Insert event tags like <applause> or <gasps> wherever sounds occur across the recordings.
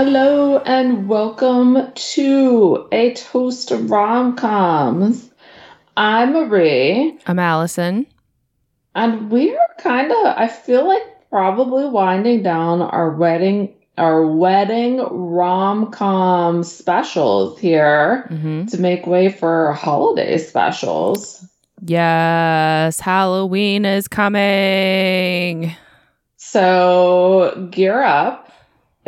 Hello and welcome to A Toast of Rom-Coms. I'm Marie, I'm Allison. and we are kind of, I feel like probably winding down our wedding our wedding rom-com specials here hmm to make way for holiday specials. Yes, Halloween is coming. So gear up.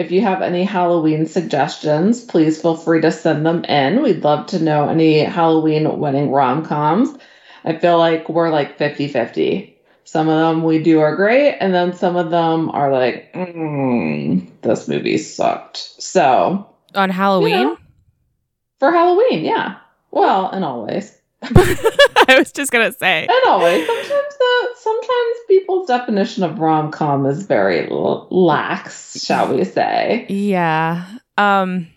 If you have any Halloween suggestions, please feel free to send them in. We'd love to know any Halloween wedding rom coms. I feel like we're like 50 50. Some of them we do are great, and then some of them are like, mm, this movie sucked. So On Halloween? know. for Halloween, yeah. Well, and always. <laughs> I was just going to say. And always. Sometimes the sometimes people's definition of rom com is very l- lax, shall we say? Yeah. Um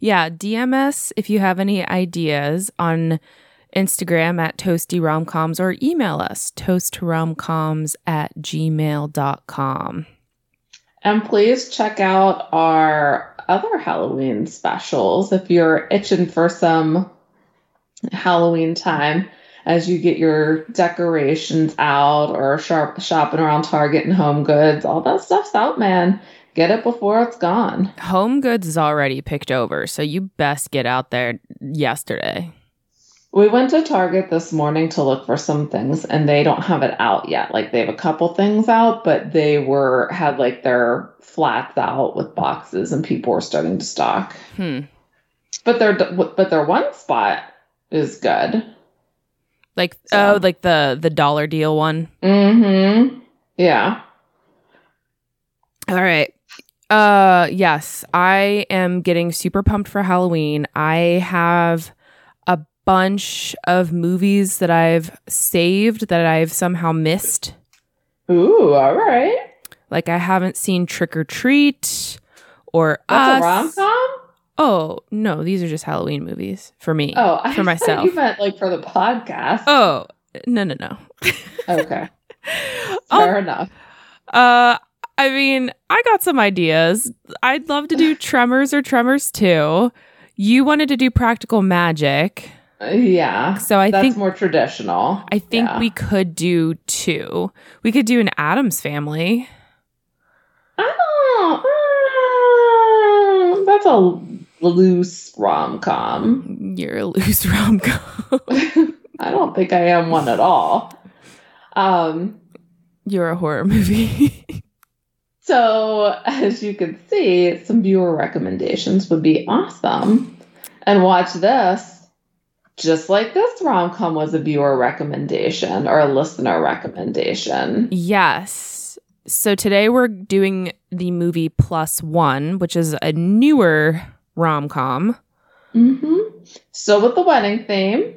yeah, DMS if you have any ideas on Instagram at toasty romcoms or email us toastromcoms at gmail.com. And please check out our other Halloween specials if you're itching for some Halloween time as you get your decorations out or sharp shopping around Target and Home Goods. All that stuff's out, man. Get it before it's gone. Home Goods is already picked over, so you best get out there yesterday. We went to Target this morning to look for some things and they don't have it out yet. Like they have a couple things out, but they were had like their flats out with boxes and people were starting to stock. Hmm. But their but their one spot is good. Like So- oh, like the the dollar deal one. Mhm. Yeah. All right. Uh yes, I am getting super pumped for Halloween. I have a bunch of movies that I've saved that I've somehow missed. Ooh, all right. Like I haven't seen Trick or Treat or That's a rom-com? Oh, no, these are just Halloween movies for me. Oh, I For myself. You meant like for the podcast. Oh, no, no, no. Okay. <laughs> Fair enough. Uh, I mean, I got some ideas. I'd love to do <laughs> Tremors or Tremors 2. You wanted to do Practical Magic. Yeah. So I That's think more traditional. I think Yeah. we could do two. We could do an Addams family. Oh, uh, that's a loose rom com. You're a loose <laughs> rom com. <laughs> I don't think I am one at all. Um, You're a horror movie. <laughs> so, as you can see, some viewer recommendations would be awesome. And watch this. Just like this rom com was a viewer recommendation or a listener recommendation. yes. So today we're doing the movie Plus One, which is a newer rom com. hmm So, with the wedding theme,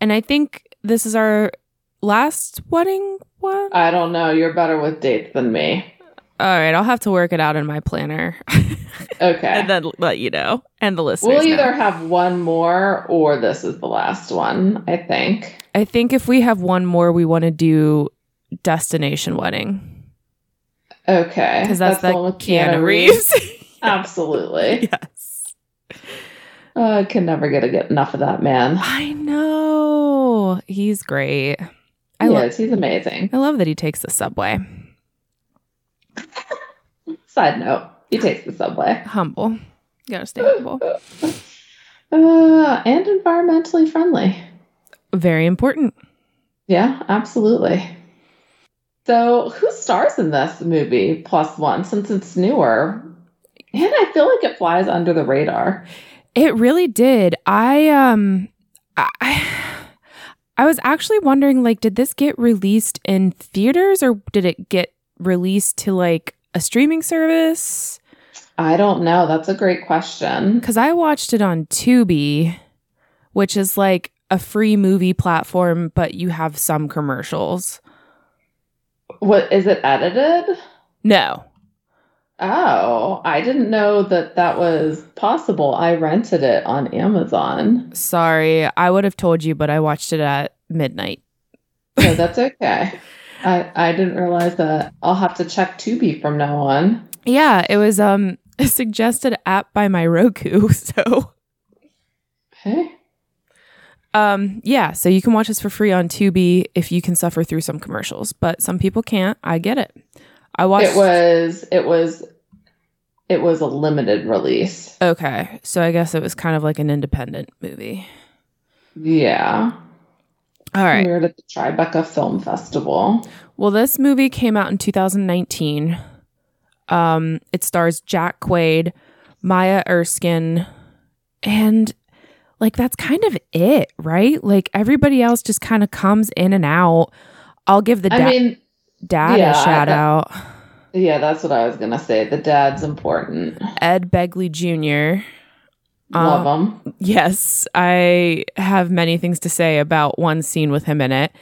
And I think this is our last wedding one. I don't know. You're better with dates than me. All right, I'll have to work it out in my planner <laughs> Okay. and then let you know and the listeners. We'll know. either have one more or this is the last one, I think. I think if we have one more, we want to do Destination Wedding Okay. because that's, the the one with Keanu Reeves. <laughs> Absolutely. <laughs> yes, Uh, I can never get, a, get enough of that man. I know he's great. I He love. is. He's amazing. I love that he takes the subway. Side note, he takes the subway. Humble. You gotta stay humble. <laughs> Uh, and environmentally friendly. Very important. Yeah, absolutely. So, who stars in this movie, plus one, since it's newer? And I feel like it flies under the radar. It really did. I um I I was actually wondering like did this get released in theaters or did it get released to like a streaming service? I don't know. That's a great question. Cuz I watched it on Tubi, which is like a free movie platform but you have some commercials. What is it edited? No. Oh, I didn't know that that was possible. I rented it on Amazon. Sorry. I would have told you but I watched it at midnight. No, that's okay. I, I didn't realize that. I'll have to check Tubi from now on. Yeah, it was um <laughs> a suggested app by my Roku. <laughs> So, Hey. um, yeah, so you can watch this for free on Tubi if you can suffer through some commercials, but some people can't. I get it. I watched. It was it was it was a limited release. okay, so I guess it was kind of like an independent movie. Yeah. All right. We were at the Tribeca Film Festival. Well, this movie came out in 2019. Um, it stars Jack Quaid, Maya Erskine, and like that's kind of it, right? Like everybody else just kind of comes in and out. I'll give the I mean, dad yeah, a shout out. yeah, that's what I was gonna say. The dad's important. Ed Begley Jr. Love Um, him. Yes, I have many things to say about one scene with him in it.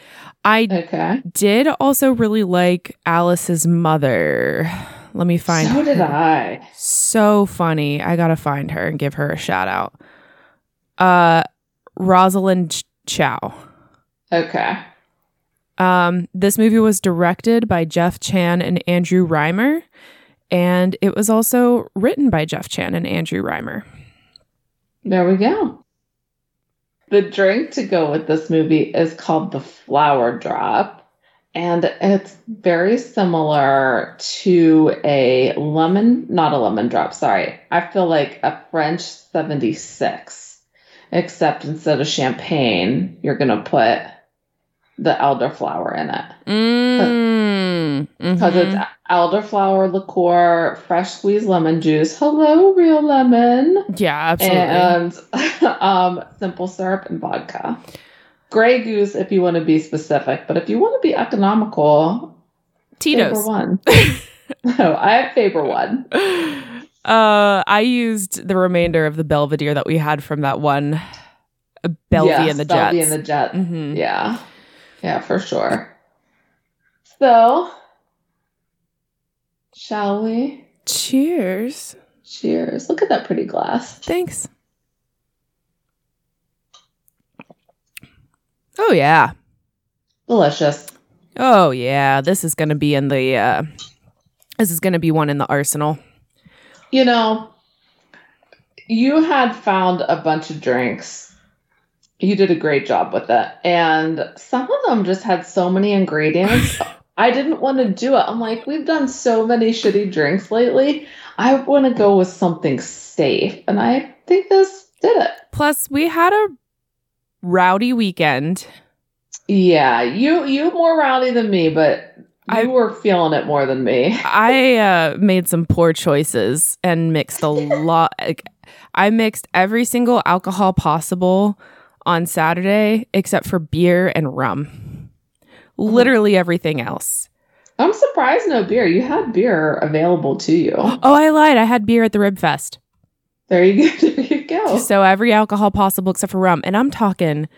I Okay. did also really like Alice's mother. Let me find so did. I. so funny. I gotta find her and give her a shout out. Uh, Rosalind Chao. Okay. Um, this movie was directed by Jeff Chan and Andrew Rhymer, and it was also written by Jeff Chan and Andrew Rhymer. There we go. The drink to go with this movie is called the Flower Drop. And it's very similar to a lemon, not a lemon drop, sorry. I feel like a French 76, except instead of champagne, you're going to put the elderflower in it. Mm, Because mhm. it's elderflower liqueur, fresh squeezed lemon juice. Hello, real lemon. yeah, absolutely. and <laughs> um, simple syrup and vodka. Grey Goose, if you want to be specific, but if you want to be economical, Faber Tito's. one. <laughs> no, I have Faber one. Uh, I used the remainder of the Belvedere that we had from that one uh, Bellevue Yes, and the Jets. and the Jet. hmm Yeah, yeah, for sure. So, shall we? Cheers. Cheers! Look at that pretty glass. Thanks. Oh yeah. Delicious. Oh yeah. This is gonna be in the uh this is gonna be one in the arsenal. You know, you had found a bunch of drinks. You did a great job with it. And some of them just had so many ingredients. <laughs> I didn't want to do it. I'm like, we've done so many shitty drinks lately. I want to go with something safe. And I think this did it. Plus, we had a rowdy weekend. Yeah, you you more rowdy than me, but you I- were feeling it more than me. <laughs> I uh, made some poor choices and mixed a lot. Like, I mixed every single alcohol possible on Saturday except for beer and rum. Literally everything else. I'm surprised no beer. You had beer available to you. Oh, I lied. I had beer at the Rib Fest. There you go. <laughs> There you go. So every alcohol possible except for rum. And I'm talking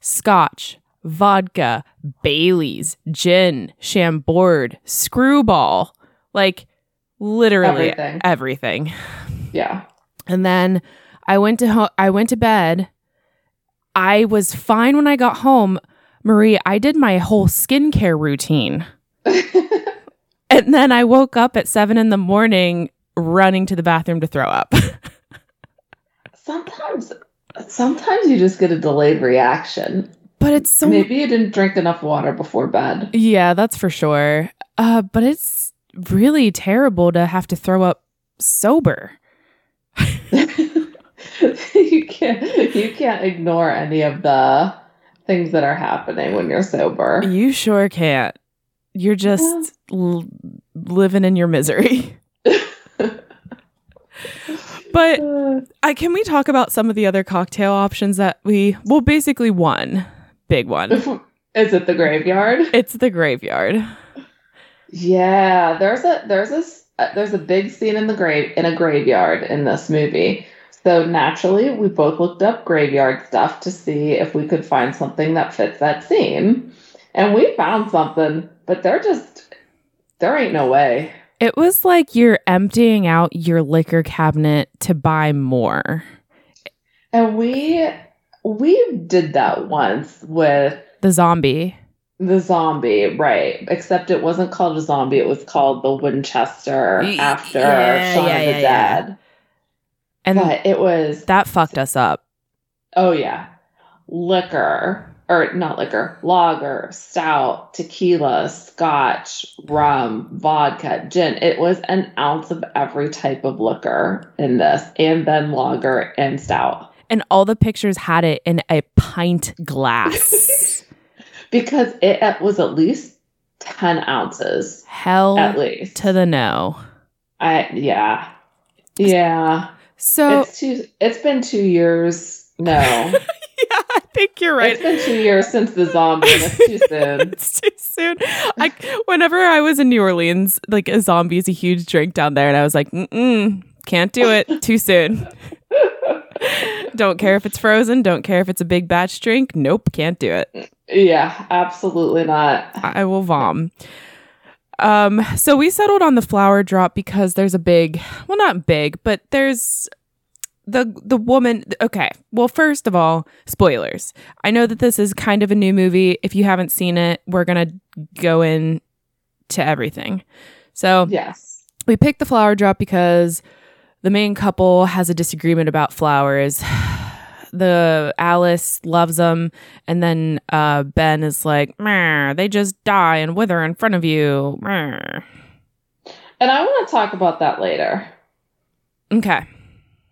scotch, vodka, Bailey's, gin, Chambord, screwball. Like literally Everything. everything. Yeah. And then I went to ho- I went to bed. I was fine when I got home. Marie, I did my whole skincare routine. <laughs> And then I woke up at seven in the morning running to the bathroom to throw up. <laughs> sometimes sometimes you just get a delayed reaction. but it's so Maybe you didn't drink enough water before bed. Yeah, that's for sure. Uh, but it's really terrible to have to throw up sober. <laughs> <laughs> you can't you can't ignore any of the things that are happening when you're sober. You sure can't. You're just l- living in your misery. <laughs> but Uh, <laughs> I can we talk about some of the other cocktail options that we well basically one big one. Is it the graveyard? It's the graveyard. Yeah, there's a there's a uh, there's a big scene in the grave in a graveyard in this movie. So naturally, we both looked up graveyard stuff to see if we could find something that fits that scene, and we found something. But they're just there ain't no way. It was like you're emptying out your liquor cabinet to buy more. And we we did that once with The zombie. The zombie, right. Except it wasn't called a zombie, it was called the Winchester after yeah, Shaun yeah, of the yeah, yeah. Dead. And But it was that fucked us up. oh yeah. Liquor or not liquor, lager, stout, tequila, scotch, rum, vodka, gin. It was an ounce of every type of liquor in this, and then lager and stout. And all the pictures had it in a pint glass. <laughs> because it was at least 10 ounces Hell at least. to the no. I yeah. Yeah. So It's two it's been 2 years. No. <laughs> yeah, I think you're right. It's been 2 years since the zombie and it's too <laughs> soon. it's too soon. I whenever I was in New Orleans, like a zombie is a huge drink down there, and I was like, mm can't do it. Too soon. <laughs> don't care if it's frozen. Don't care if it's a big batch drink. Nope, can't do it. yeah, absolutely not. I will vom. Um, so we settled on the flower drop because there's a big, well, not big, but there's the the woman. Okay, well, first of all, spoilers. I know that this is kind of a new movie. If you haven't seen it, we're gonna go in to everything. So Yes. we picked the flower drop because the main couple has a disagreement about flowers. The Alice loves them, and then uh, Ben is like, "They just die and wither in front of you." Meh." And I want to talk about that later Okay.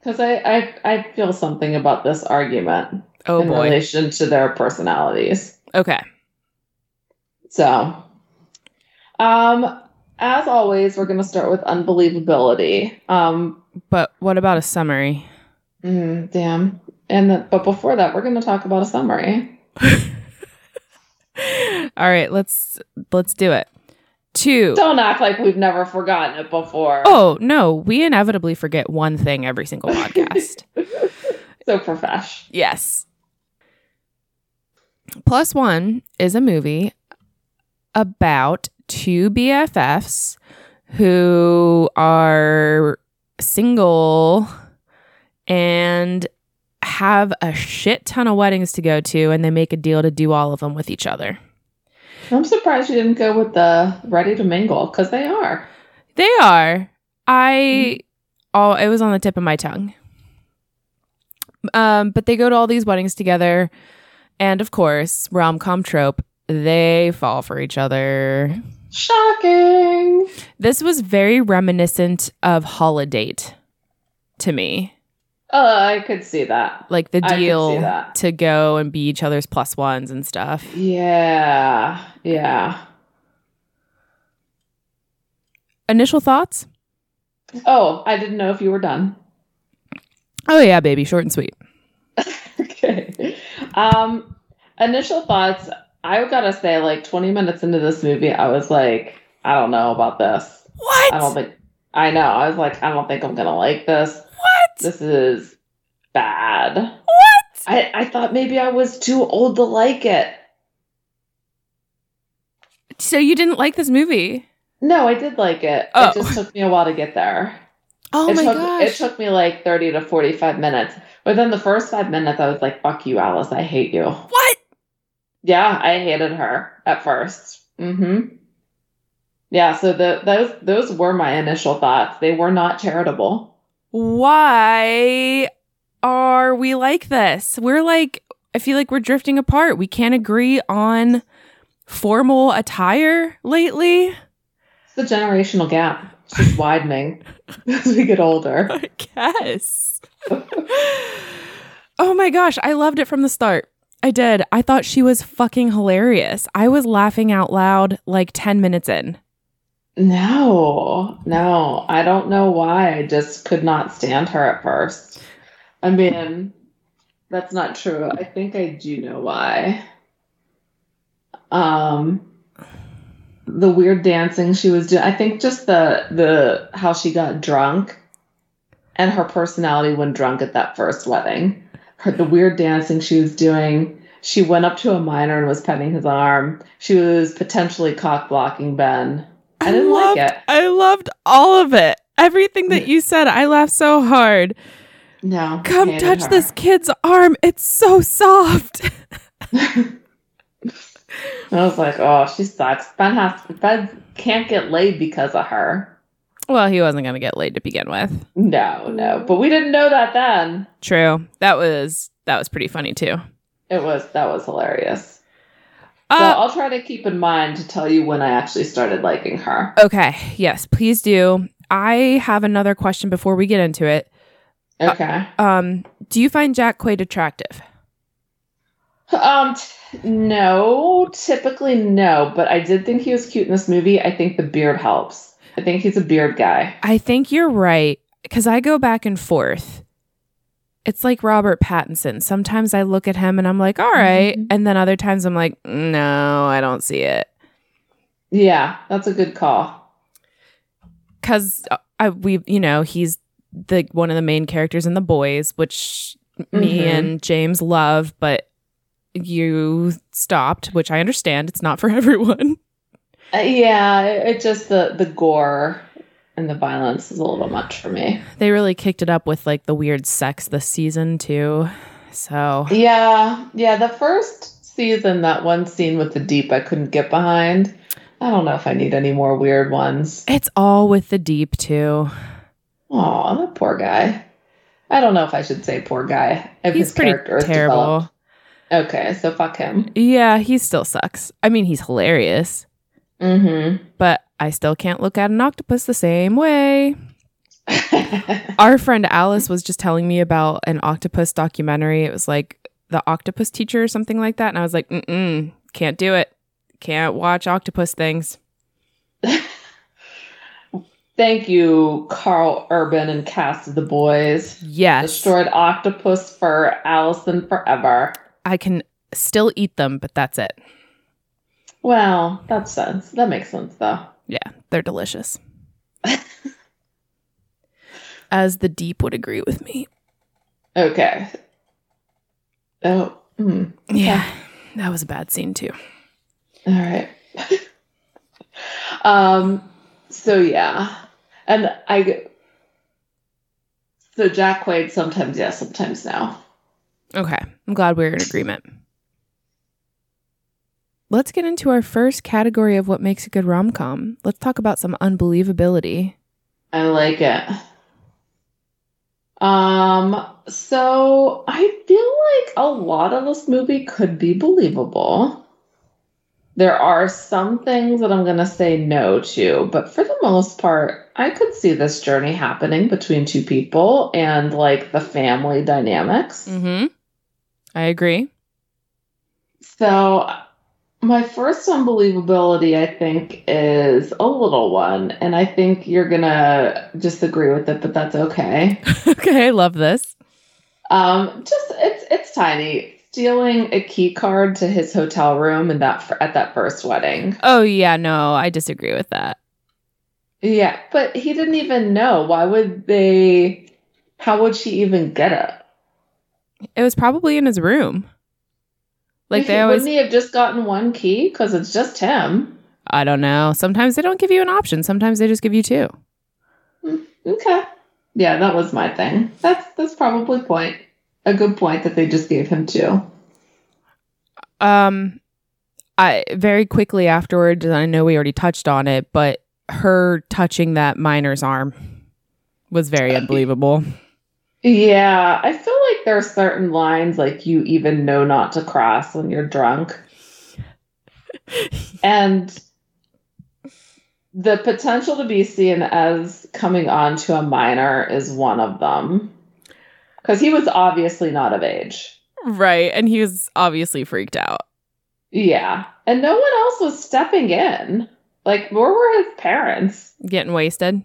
cuz I, I I feel something about this argument Oh in boy. relation to their personalities. Okay. So, um, as always, we're going to start with unbelievability. Um, But what about a summary? mm, damn. And the, but before that, we're going to talk about a summary. <laughs> All right, let's let's do it. Two. Don't act like we've never forgotten it before. Oh no, we inevitably forget one thing every single podcast. <laughs> so profesh. Yes. Plus One is a movie about two BFFs who are single and have a shit ton of weddings to go to, and they make a deal to do all of them with each other. I'm surprised you didn't go with the ready to mingle because they are. They are. I oh, it was on the tip of my tongue. Um, but they go to all these weddings together, and of course, rom com trope, they fall for each other. Shocking. This was very reminiscent of Holiday to me. Oh, I could see that. Like the I could see deal to go and be each other's plus ones and stuff. Yeah. Yeah. Initial thoughts? Oh, I didn't know if you were done. Oh yeah, baby, short and sweet. <laughs> okay. Um, initial thoughts. I gotta say, like 20 minutes into this movie, I was like, I don't know about this. What? I don't think. I know. I was like, I don't think I'm gonna like this. This is bad. What? I I thought maybe I was too old to like it. So you didn't like this movie? No, I did like it. Oh. It just took me a while to get there. Oh it my took, gosh. It took me like 30 to 45 minutes. Within the first five minutes, I was like, fuck you, Alice. I hate you. what? Yeah, I hated her at 1st Mm-hmm. Yeah, so the those those were my initial thoughts. They were not charitable. Why are we like this? We're like, I feel like we're drifting apart. We can't agree on formal attire lately. It's the generational gap. It's just <laughs> widening <laughs> as we get older. I guess. oh my gosh, I loved it from the start. I did. I thought she was fucking hilarious. I was laughing out loud like 10 minutes in. No, no, I don't know why. I just could not stand her at first. I mean, that's not true. I think I do know why. Um, the weird dancing she was doing. I think just the the how she got drunk, and her personality when drunk at that first wedding. Her the weird dancing she was doing. She went up to a minor and was petting his arm. She was potentially cock blocking Ben. I didn't loved, like it. I loved all of it. Everything that mm. you said, I laughed so hard. No. Come touch her. this kid's arm. It's so soft. <laughs> I was like, oh, she sucks. Ben has Ben can't get laid because of her. Well, he wasn't going to get laid to begin with. No, no, but we didn't know that then. True. That was that was pretty funny too. It was that was hilarious. So Uh, I'll try to keep in mind to tell you when I actually started liking her. okay. Yes, please do. I have another question before we get into it. Okay. Um, do you find Jack Quaid attractive? Um, t- no, typically no, but I did think he was cute in this movie. I think the beard helps. I think he's a beard guy. I think you're right because I go back and forth. It's like Robert Pattinson. Sometimes I look at him and I'm like, all right. Mhm. And then other times I'm like, no, I don't see it. Yeah, that's a good call. Because I, we, you know, he's the one of the main characters in The Boys, which me Mhm. and James love, but you stopped, which I understand. It's not for <laughs> everyone. Uh, yeah, it, it just the the gore and the violence is a little much for me. They really kicked it up with like the weird sex this season, too. So, Yeah, yeah. The first season, that one scene with the deep, I couldn't get behind. I don't know if I need any more weird ones. it's all with the deep, too. Oh, that poor guy. I don't know if I should say poor guy. If He's his pretty character is terrible. developed. Okay, so fuck him. Yeah, he still sucks. I mean, he's hilarious, Mm-hmm. but I still can't look at an octopus the same way. <laughs> Our friend Alice was just telling me about an octopus documentary. It was like the octopus teacher or something like that. And I was like, mm can't do it. Can't watch octopus things. <laughs> Thank you, Karl Urban and cast of the boys. Yes. Destroyed octopus for Allison forever. I can still eat them, but that's it. Well, that's sense. That makes sense though. Yeah, they're delicious. <laughs> As the deep would agree with me. Okay. Oh, hmm. Yeah, that was a bad scene too. All right. <laughs> um. So yeah, and I. So Jack Quaid sometimes yes, sometimes no. Okay, I'm glad we're in agreement. Let's get into our first category of what makes a good rom com. Let's talk about some unbelievability. I like it. Um. So I feel like a lot of this movie could be believable. There are some things that I'm going to say no to, but for the most part, I could see this journey happening between two people and like the family dynamics. Mm-hmm. I agree. So, my first unbelievability, I think, is a little one, and I think you're gonna disagree with it, but that's okay. <laughs> okay, I love this. Um, just it's it's tiny. Stealing a key card to his hotel room and that at that first wedding. Oh yeah, no, I disagree with that. Yeah, but he didn't even know. Why would they? How would she even get it? It was probably in his room. Like they always wouldn't he have just gotten one key because it's just him? I don't know. Sometimes they don't give you an option. Sometimes they just give you two. Okay. Yeah, that was my thing. That's that's probably point a good point that they just gave him two. Um I very quickly afterwards, and I know we already touched on it, but her touching that miner's arm was very unbelievable. Yeah, I feel there are certain lines like you even know not to cross when you're drunk. <laughs> and the potential to be seen as coming on to a minor is one of them. Because he was obviously not of age. Right. And he was obviously freaked out. Yeah. And no one else was stepping in. Like, where were his parents? Getting wasted.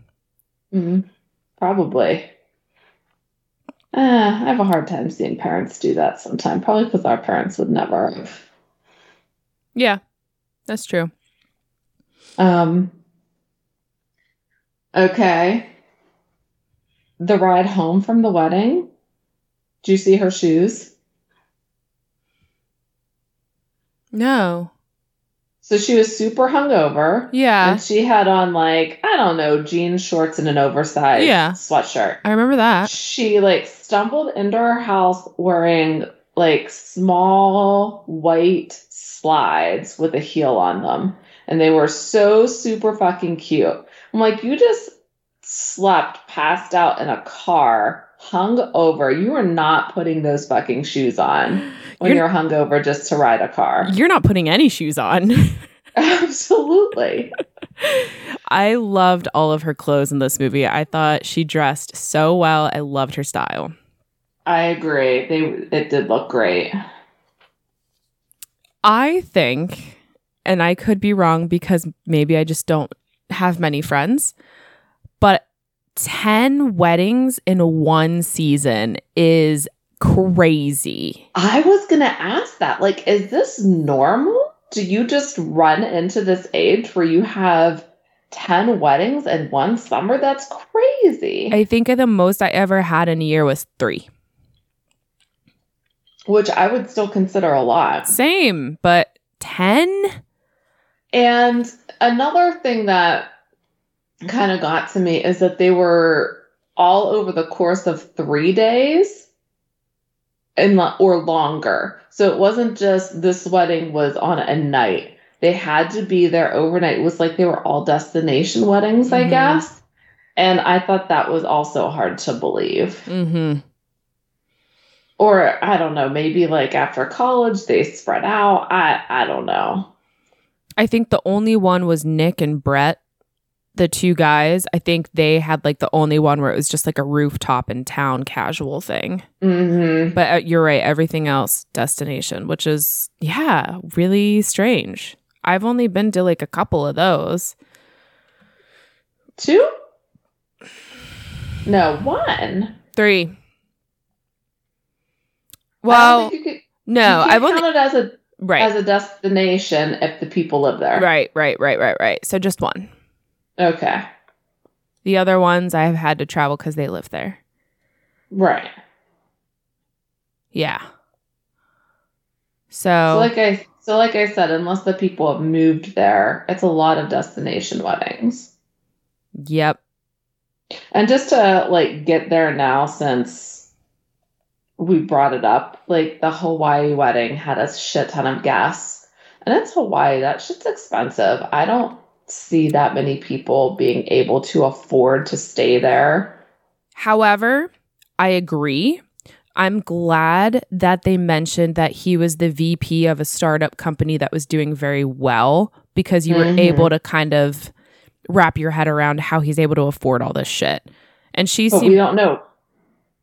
Mm, probably. Uh, I have a hard time seeing parents do that sometimes. Probably because our parents would never have. Yeah. That's true. Um. Okay. The ride home from the wedding. Do you see her shoes? No. So she was super hungover. Yeah. And she had on like, I don't know, jeans, shorts, and an oversized Yeah. sweatshirt. I remember that. She like stumbled into her house wearing like small white slides with a heel on them. And they were so super fucking cute. I'm like, you just slept, passed out in a car, hung over. You are not putting those fucking shoes on when you're, you're hungover just to ride a car. You're not putting any shoes on. <laughs> <laughs> Absolutely. I loved all of her clothes in this movie. I thought she dressed so well. I loved her style. I agree. They it did look great. I think and I could be wrong because maybe I just don't have many friends, 10 weddings in one season is crazy. I was going to ask that. Like, is this normal? Do you just run into this age where you have 10 weddings in one summer? That's crazy. I think the most I ever had in a year was three. Which I would still consider a lot. Same, but 10? And another thing that kind of got to me is that they were all over the course of three days and or longer. So it wasn't just this wedding was on a night. They had to be there overnight. It was like they were all destination weddings, mm-hmm. I guess. And I thought that was also hard to believe. Mm-hmm. Or I don't know, maybe like after college they spread out. I I don't know. I think the only one was Nick and Brett, the two guys. I think they had like the only one where it was just like a rooftop in town casual thing. Mm-hmm. But uh, you're right. Everything else, destination, which is, yeah, really strange. I've only been to like a couple of those. Two? No, one. Three. Well, could, no, I've only counted as a right as a destination if the people live there. Right, right, right, right, right. So just one. Okay. The other ones I've had to travel because they live there. Right. Yeah. So, so like I so like I said, unless the people have moved there, it's a lot of destination weddings. Yep. And just to like get there now since we brought it up. Like the Hawaii wedding had a shit ton of gas. And it's Hawaii. That shit's expensive. I don't see that many people being able to afford to stay there. However, I agree. I'm glad that they mentioned that he was the VP of a startup company that was doing very well because you were mm-hmm. able to kind of wrap your head around how he's able to afford all this shit. And she but seemed- we don't know.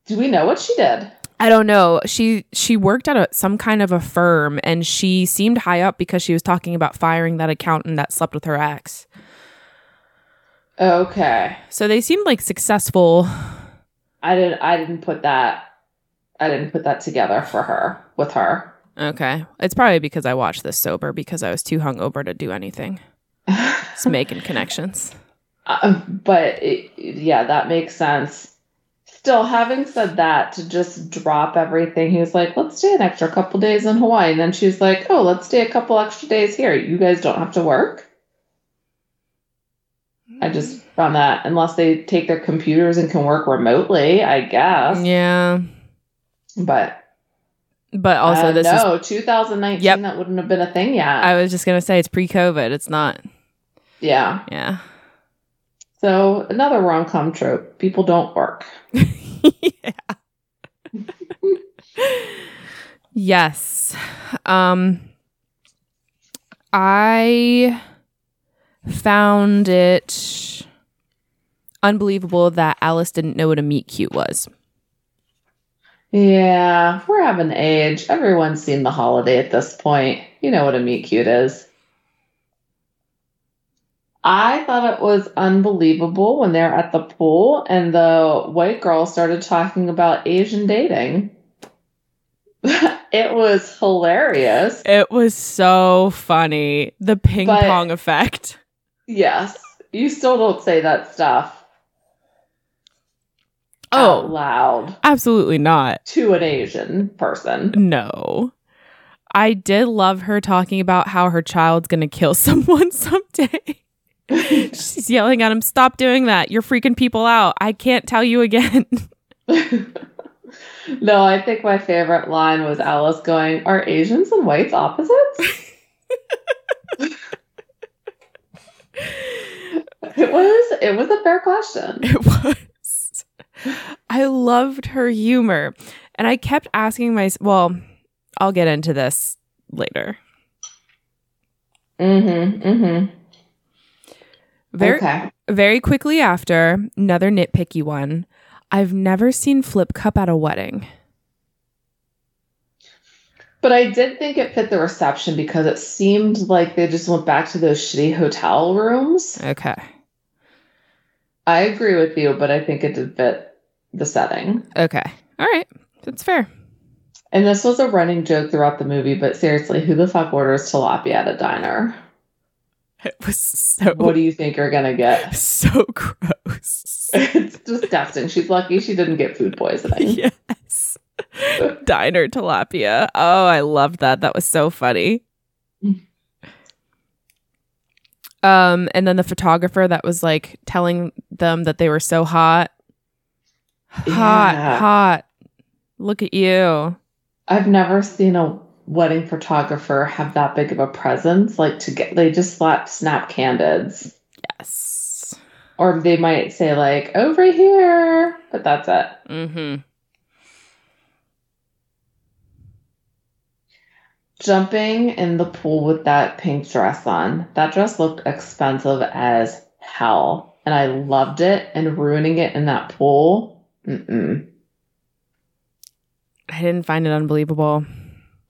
Do we know what she did? I don't know. She she worked at a, some kind of a firm and she seemed high up because she was talking about firing that accountant that slept with her ex. Okay. So they seemed like successful. I didn't I didn't put that I didn't put that together for her with her. Okay. It's probably because I watched this sober because I was too hungover to do anything. It's <laughs> making connections. Uh, but it, yeah, that makes sense still, having said that, to just drop everything, he was like, let's stay an extra couple days in Hawaii. And then she's like, oh, let's stay a couple extra days here. You guys don't have to work. I just found that unless they take their computers and can work remotely, I guess. Yeah. But but also uh, this no, is 2019 yep. that wouldn't have been a thing yet. I was just gonna say it's pre-COVID. It's not. Yeah. Yeah. So another rom com trope: people don't work. <laughs> yeah. yes. Um I found it unbelievable that Alice didn't know what a meet cute was. Yeah, we're having age. Everyone's seen the holiday at this point. You know what a meet cute is. I thought it was unbelievable when they're at the pool and the white girl started talking about Asian dating. <laughs> it was hilarious. It was so funny. The ping but, pong effect. Yes. You still don't say that stuff. Oh, loud. Absolutely not. To an Asian person. No. I did love her talking about how her child's going to kill <laughs> someone someday. <laughs> She's yelling at him, Stop doing that. You're freaking people out. I can't tell you again. <laughs> no, I think my favorite line was Alice going, Are Asians and whites opposites? <laughs> It was it was a fair question. It was. I loved her humor. And I kept asking myself, well, I'll get into this later. Mm-hmm. Mm-hmm. Very okay. very quickly after, another nitpicky one. I've never seen Flip Cup at a wedding. But I did think it fit the reception because it seemed like they just went back to those shitty hotel rooms. Okay. I agree with you, but I think it did fit the setting. Okay. All right. That's fair. And this was a running joke throughout the movie, but seriously, who the fuck orders tilapia at a diner? <laughs> It was so What do you think you're gonna get? <laughs> so gross. <laughs> It's disgusting. She's lucky she didn't get food poisoning. yes. Diner tilapia. Oh, I loved that. That was so funny. Um, and then the photographer that was like telling them that they were so hot. Hot, Yeah. hot. Look at you. I've never seen a wedding photographer have that big of a presence. Like to get, they just slap snap candids, Yes. or they might say like over here, but that's it. Mm-hmm. Jumping in the pool with that pink dress on. That dress looked expensive as hell, and I loved it. And ruining it in that pool, mm-mm. I didn't find it unbelievable.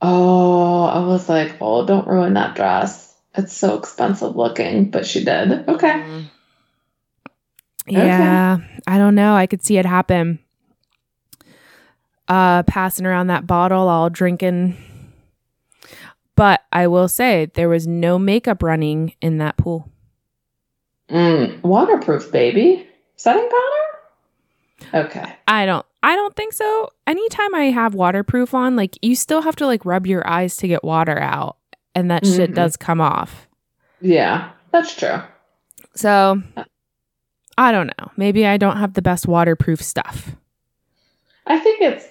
Oh, I was like, oh, don't ruin that dress. It's so expensive looking, but she did. Okay. Mm. Yeah, I don't know. I could see it happen. Uh, passing around that bottle, all drinking. But I will say there was no makeup running in that pool. Mm, waterproof, baby. Setting powder? Okay. I don't. I don't think so. Anytime I have waterproof on, like you still have to like rub your eyes to get water out, and that shit Mhm. does come off. Yeah, that's true. So I don't know. Maybe I don't have the best waterproof stuff. I think it's,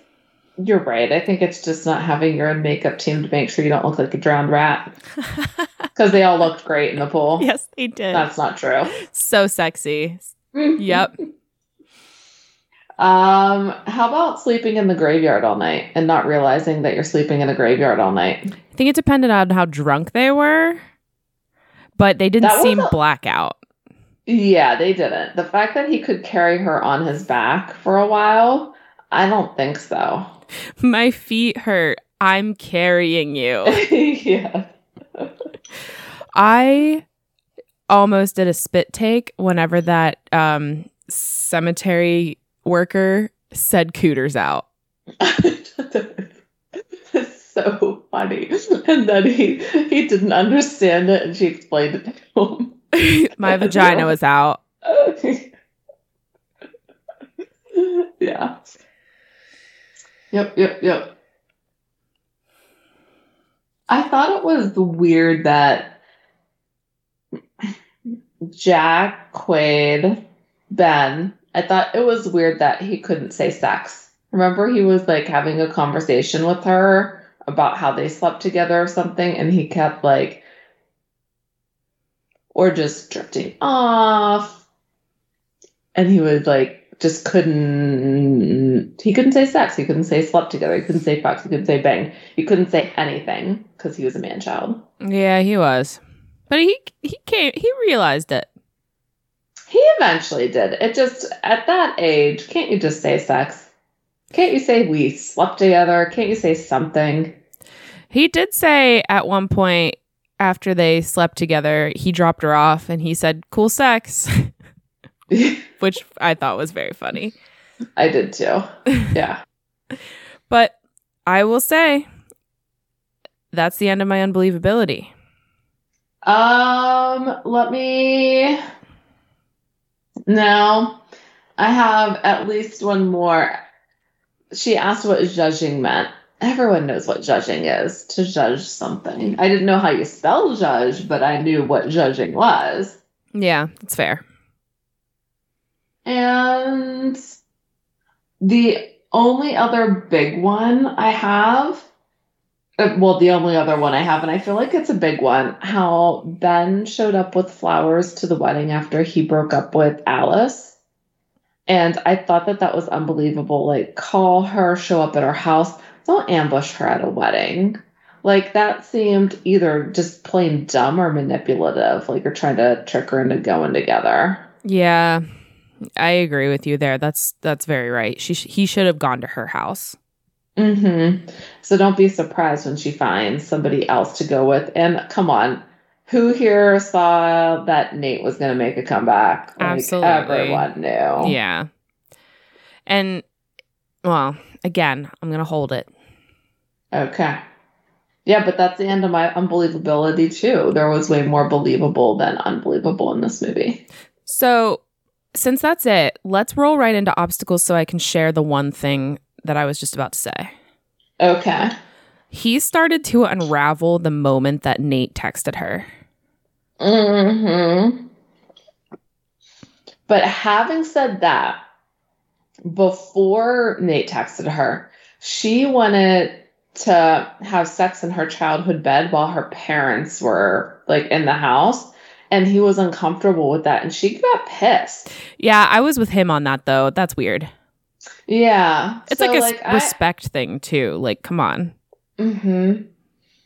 you're right. I think it's just not having your own makeup team to make sure you don't look like a drowned rat. <laughs> Because they all looked great in the pool. yes, they did. That's not true. so sexy. <laughs> Yep. Um, how about sleeping in the graveyard all night and not realizing that you're sleeping in a graveyard all night? I think it depended on how drunk they were, but they didn't seem wasn't- blackout. Yeah, they didn't. The fact that he could carry her on his back for a while, I don't think so. <laughs> My feet hurt. I'm carrying you. <laughs> yeah. I almost did a spit take whenever that um, cemetery worker said cooters out. It's <laughs> so funny. And then he he didn't understand it and she explained it to him. <laughs> My vagina was out. <laughs> yeah. Yep, yep, yep. I thought it was weird that Jack, Quaid, Ben, I thought it was weird that he couldn't say sex. Remember, he was like having a conversation with her about how they slept together or something, and he kept like, or just drifting off. And he was like, just couldn't, he couldn't say sex. He couldn't say slept together. He couldn't say fucks. He couldn't say bang. He couldn't say anything because he was a man child. Yeah, he was. But he he came he realized it. He eventually did. It just, at that age, can't you just say sex? Can't you say we slept together? Can't you say something? He did say at one point after they slept together, he dropped her off and he said, "Cool sex," <laughs> which I thought was very funny. I did too. Yeah. <laughs> But I will say that's the end of my unbelievability. Um, let me. No, I have at least one more. She asked what judging meant. Everyone knows what judging is to judge something. Mm. I didn't know how you spell judge, but I knew what judging was. Yeah, that's fair. And the only other big one I have Uh, well, the only other one I have, and I feel like it's a big one, how Ben showed up with flowers to the wedding after he broke up with Alice. And I thought that that was unbelievable. Like, call her, show up at her house, don't ambush her at a wedding. Like, that seemed either just plain dumb or manipulative. Like, you're trying to trick her into going together. Yeah, I agree with you there. That's that's very right. She sh- he should have gone to her house. Mm-hmm. So don't be surprised when she finds somebody else to go with. And come on, who here saw that Nate was going to make a comeback? Like, Absolutely. Everyone knew. Yeah. And well, again, I'm going to hold it. Okay. Yeah, but that's the end of my unbelievability too. There was way more believable than unbelievable in this movie. So, since that's it, let's roll right into obstacles so I can share the one thing that I was just about to say. Okay. He started to unravel the moment that Nate texted her. hmm But having said that, before Nate texted her, she wanted to have sex in her childhood bed while her parents were like in the house. And he was uncomfortable with that. And she got pissed. Yeah, I was with him on that though. That's weird. Yeah. It's So, like a I- respect thing too. Like, come on. Mm-hmm.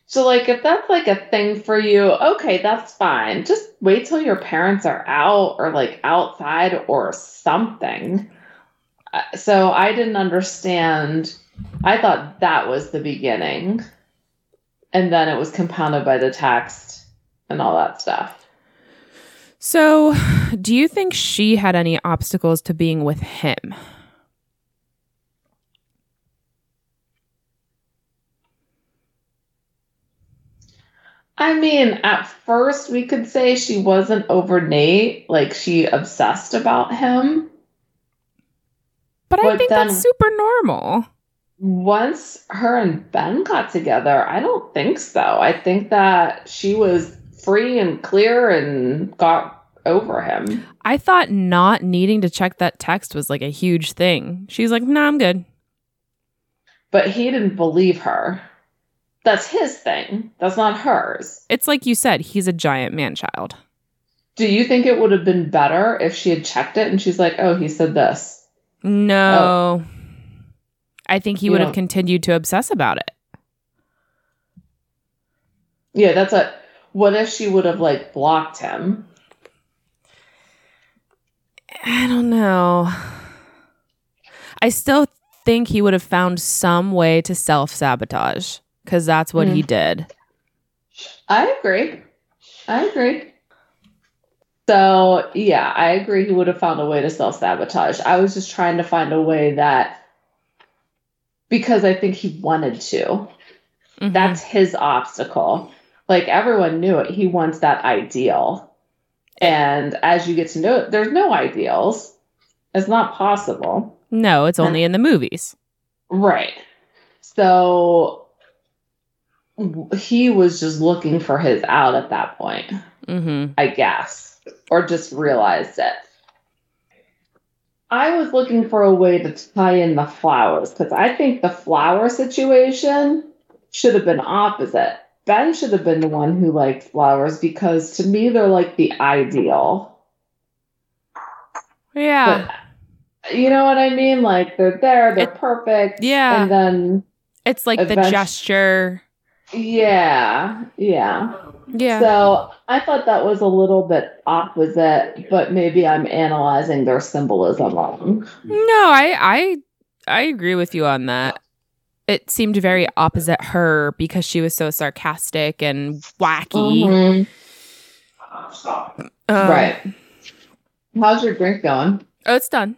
So, like, if that's like a thing for you, okay, that's fine. Just wait till your parents are out or like outside or something. Uh, So, I didn't understand. I thought that was the beginning. And then it was compounded by the text and all that stuff. So, do you think she had any obstacles to being with him? I mean, at first, we could say she wasn't over Nate, like, she obsessed about him. But I think that's super normal. once her and Ben got together, I don't think so. I think that she was free and clear and got over him. I thought not needing to check that text was like a huge thing. She's like, "No, I'm good." But he didn't believe her. That's his thing. That's not hers. It's like you said, he's a giant man child. Do you think it would have been better if she had checked it and she's like, oh, he said this? No. Oh. I think he You would have continued to obsess about it. Yeah, that's a. What if she would have like blocked him? I don't know. I still think he would have found some way to self sabotage because that's what he did. I agree. I agree. So, yeah, I agree he would have found a way to self sabotage. I was just trying to find a way that, because I think he wanted to. Mhm. That's his obstacle. Like everyone knew it. He wants that ideal. And as you get to know it, there's no ideals. It's not possible. no, it's only in the movies. Right. So he was just looking for his out at that point. hmm I guess, or just realized it. I was looking for a way to tie in the flowers because I think the flower situation should have been opposite. Ben should have been the one who liked flowers because to me they're like the ideal. Yeah. But you know what I mean? Like they're there, they're It- perfect. yeah. And then it's like the gesture. Yeah, yeah. Yeah. So I thought that was a little bit opposite, but maybe I'm analyzing their symbolism wrong. No, I I I agree with you on that. It seemed very opposite her because she was so sarcastic and wacky. Mhm. Um, right. How's your drink going? Oh, it's done.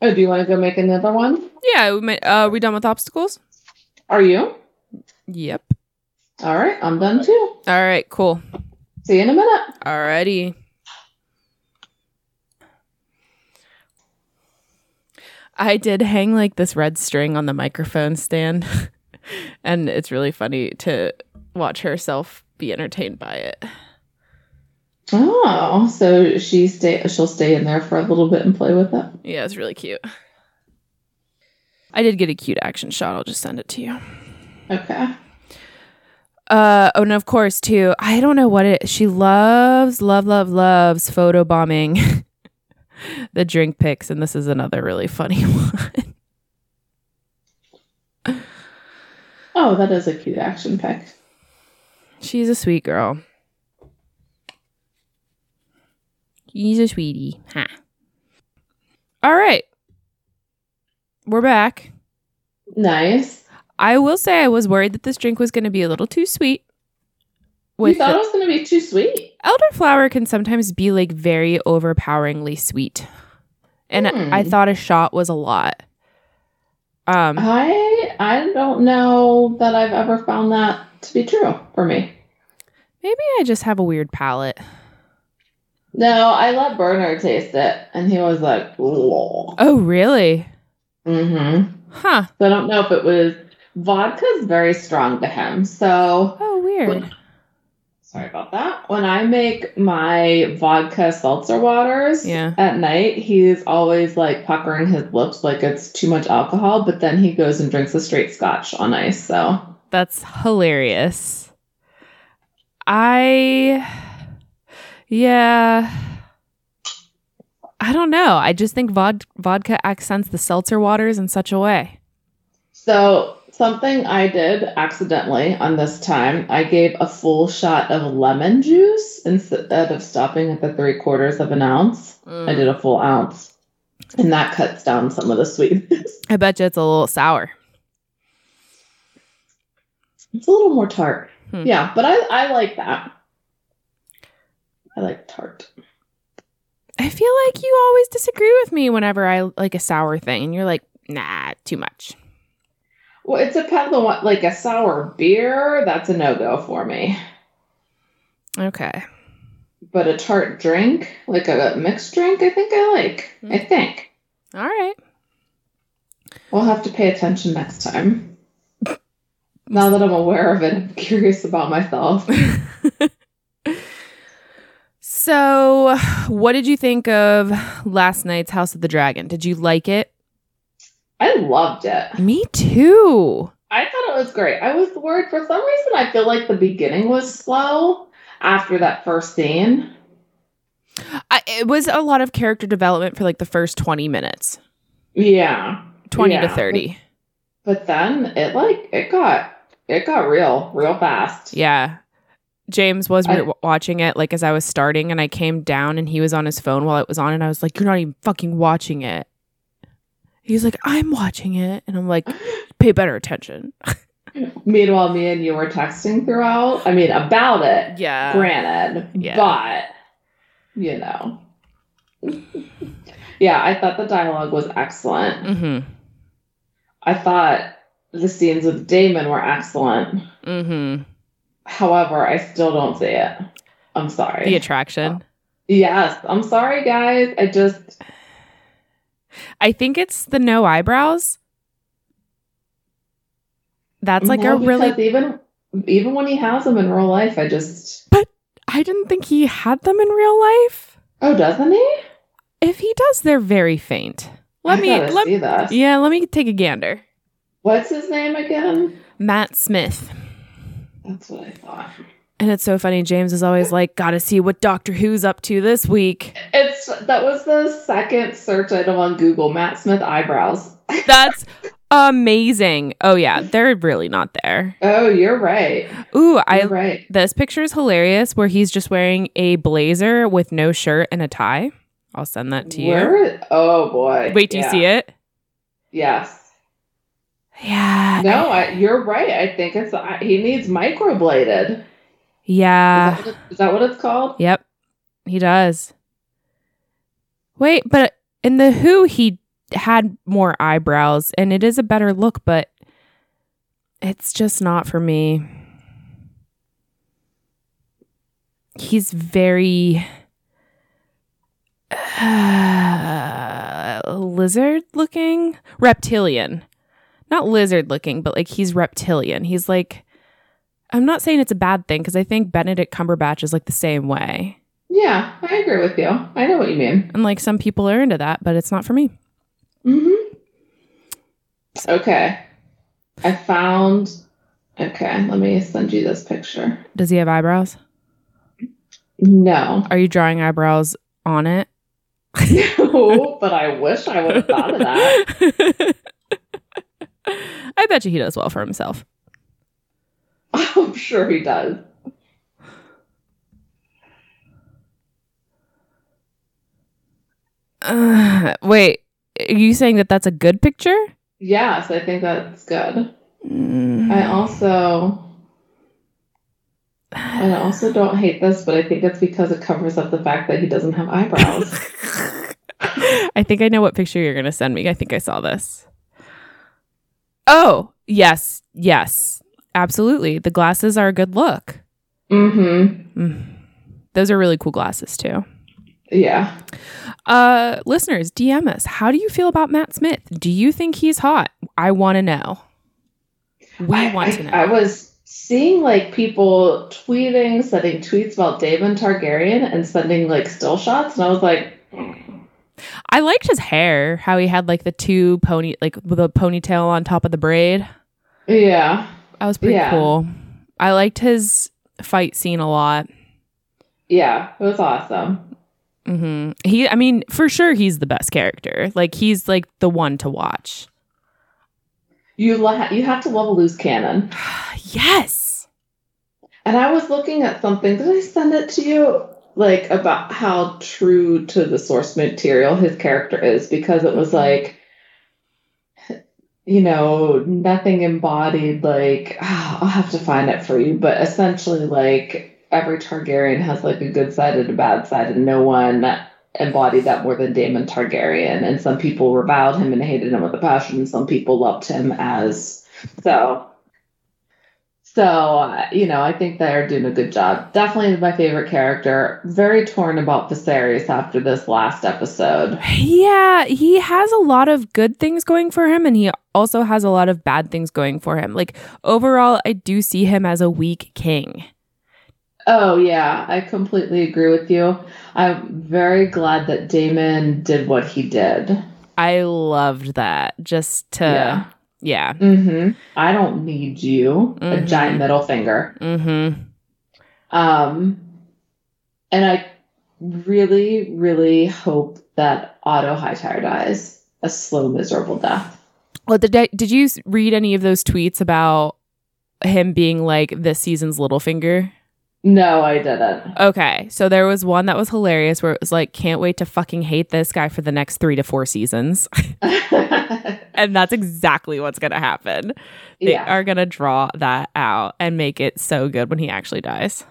Oh, do you want to go make another one? Yeah. We ma- uh, we done with obstacles? Are you? Yep. All right, I'm done too. All right. Cool. See you in a minute. Alrighty. I did hang like this red string on the microphone stand, <laughs> and it's really funny to watch herself be entertained by it. Oh, so she stay she'll stay in there for a little bit and play with it. Yeah, it's really cute. I did get a cute action shot. I'll just send it to you. Okay. Uh oh, and of course too. I don't know what it. She loves, love, love, loves photo bombing <laughs> the drink pics, and this is another really funny <laughs> one. Oh, that is a cute action pic. She's a sweet girl. She's a sweetie. Huh. All right. We're back. Nice. I will say I was worried that this drink was going to be a little too sweet. you thought the- it was going to be too sweet. elderflower can sometimes be like very overpoweringly sweet. And Hmm. I thought a shot was a lot. Um I I don't know that I've ever found that to be true for me. maybe I just have a weird palate. No, I let Bernard taste it, and he was like, Oh, really? mm-hmm. Huh. So I don't know if it was vodka's very strong to him. So Oh, weird. sorry about that. When I make my vodka seltzer waters Yeah. at night, he's always like puckering his lips like it's too much alcohol, but then he goes and drinks a straight scotch on ice. So That's hilarious. I yeah. I don't know. I just think vod- vodka accents the seltzer waters in such a way. So something I did accidentally on this time, I gave a full shot of lemon juice instead of stopping at the three quarters of an ounce. I did a full ounce. And that cuts down some of the sweetness. I bet you it's a little sour. It's a little more tart. Hmm. Yeah, but I, I like that. I like tart. I feel like you always disagree with me whenever I like a sour thing, and you're like, nah, too much. Well, it depends on what, like a sour beer, that's a no go for me. Okay. But a tart drink, like a mixed drink, I think I like. I Hmm. think. All right. We'll have to pay attention next time. <laughs> Now that I'm aware of it, I'm curious about myself. <laughs> So, what did you think of last night's House of the Dragon? Did you like it? I loved it. Me too. I thought it was great. I was worried for some reason. I feel like the beginning was slow after that first scene. I, it was a lot of character development for like the first 20 minutes, Yeah, 20 to 30. but then it like it got it got real, real fast. Yeah. James was I- watching it like as I was starting, and I came down and he was on his phone while it was on, and I was like, You're not even fucking watching it. He's like, I'm watching it. And I'm like, Pay better attention. <laughs> Meanwhile, me and you were texting throughout. I mean, about it. Yeah. granted, yeah. but you know. yeah, I thought the dialogue was excellent. Mm I thought the scenes with Daemon were excellent. hmm. Mm hmm. However, I still don't see it. I'm sorry. The attraction. yes, I'm sorry, guys. I just I think it's the no eyebrows. That's like no, a really. even even when he has them in real life, I just But I didn't think he had them in real life. oh, doesn't he? If he does, they're very faint. Let I me. Let, see this. yeah, let me take a gander. What's his name again? Matt Smith. That's what I thought. And it's so funny. James is always like, "Got to see what Doctor Who's up to this week." It's that was the second search item on Google. Matt Smith eyebrows. <laughs> That's amazing. Oh yeah, they're really not there. Oh, you're right. Ooh, You're I right. this picture is hilarious where he's just wearing a blazer with no shirt and a tie. I'll send that to you. Where? Oh boy. Wait, do you see it? Yes. Yeah. No, I, you're right. I think it's he needs microbladed. Is Yeah. that, it, is that what it's called? Yep. He does. Wait, but in the Who he had more eyebrows and it is a better look, but it's just not for me. He's very uh, <sighs> lizard looking, reptilian. Not lizard looking, but like he's reptilian. He's like I'm not saying it's a bad thing because I think Benedict Cumberbatch is like the same way. Yeah, I agree with you. I know what you mean. And like some people are into that, but it's not for me. hmm Okay. I found Okay, let me send you this picture. Does he have eyebrows? No. Are you drawing eyebrows on it? no, but I wish I would have thought of that. <laughs> I bet you he does well for himself. <laughs> I'm sure he does. Uh, <sighs> wait, are you saying that that's a good picture? Yes, I think that's good. Mm. I also I also don't hate this, but I think it's because it covers up the fact that he doesn't have eyebrows. <laughs> I think I know what picture you're going to send me. I think I saw this. Oh, yes, yes, absolutely. The glasses are a good look. mm-hmm. Mm. Those are really cool glasses, too. Yeah. Uh, listeners, DM us. How do you feel about Matt Smith? Do you think he's hot? I want to know. We I, want I- to know. I was seeing like people tweeting, sending tweets about Daemon Targaryen and sending like still shots, and I was like, I liked his hair, how he had like the two pony, like a ponytail on top of the braid. yeah. That was pretty Yeah. cool. I liked his fight scene a lot. Yeah, it was awesome. hmm He, I mean, for sure, he's the best character. Like he's like the one to watch. You la- you have to love a loose cannon. <sighs> yes. And I was looking at something. Did I send it to you? Like about how true to the source material his character is, because it was like, you know, nothing embodied. Like <sighs> I'll have to find it for you, but essentially, like every Targaryen has like a good side and a bad side, and no one embodied that more than Daemon Targaryen. And some people reviled him and hated him with a passion, and some people loved him as so. So, uh, you know, I think they're doing a good job. Definitely my favorite character. Very torn about Viserys after this last episode. Yeah, he has a lot of good things going for him, and he also has a lot of bad things going for him. Like overall, I do see him as a weak king. Oh, yeah, I completely agree with you. I'm very glad that Daemon did what he did. I loved that. Just to Yeah. Yeah. Mm-hmm. I don't need you. A Mhm. giant middle finger. Mm-hmm. Um, and I really, really hope that Otto Hightower dies a slow, miserable death. Well, did I, did you read any of those tweets about him being like this season's Littlefinger? No, I didn't. Okay, so there was one that was hilarious where it was like, "Can't wait to fucking hate this guy for the next three to four seasons," <laughs> <laughs> and that's exactly what's gonna happen. They yeah. are gonna draw that out and make it so good when he actually dies.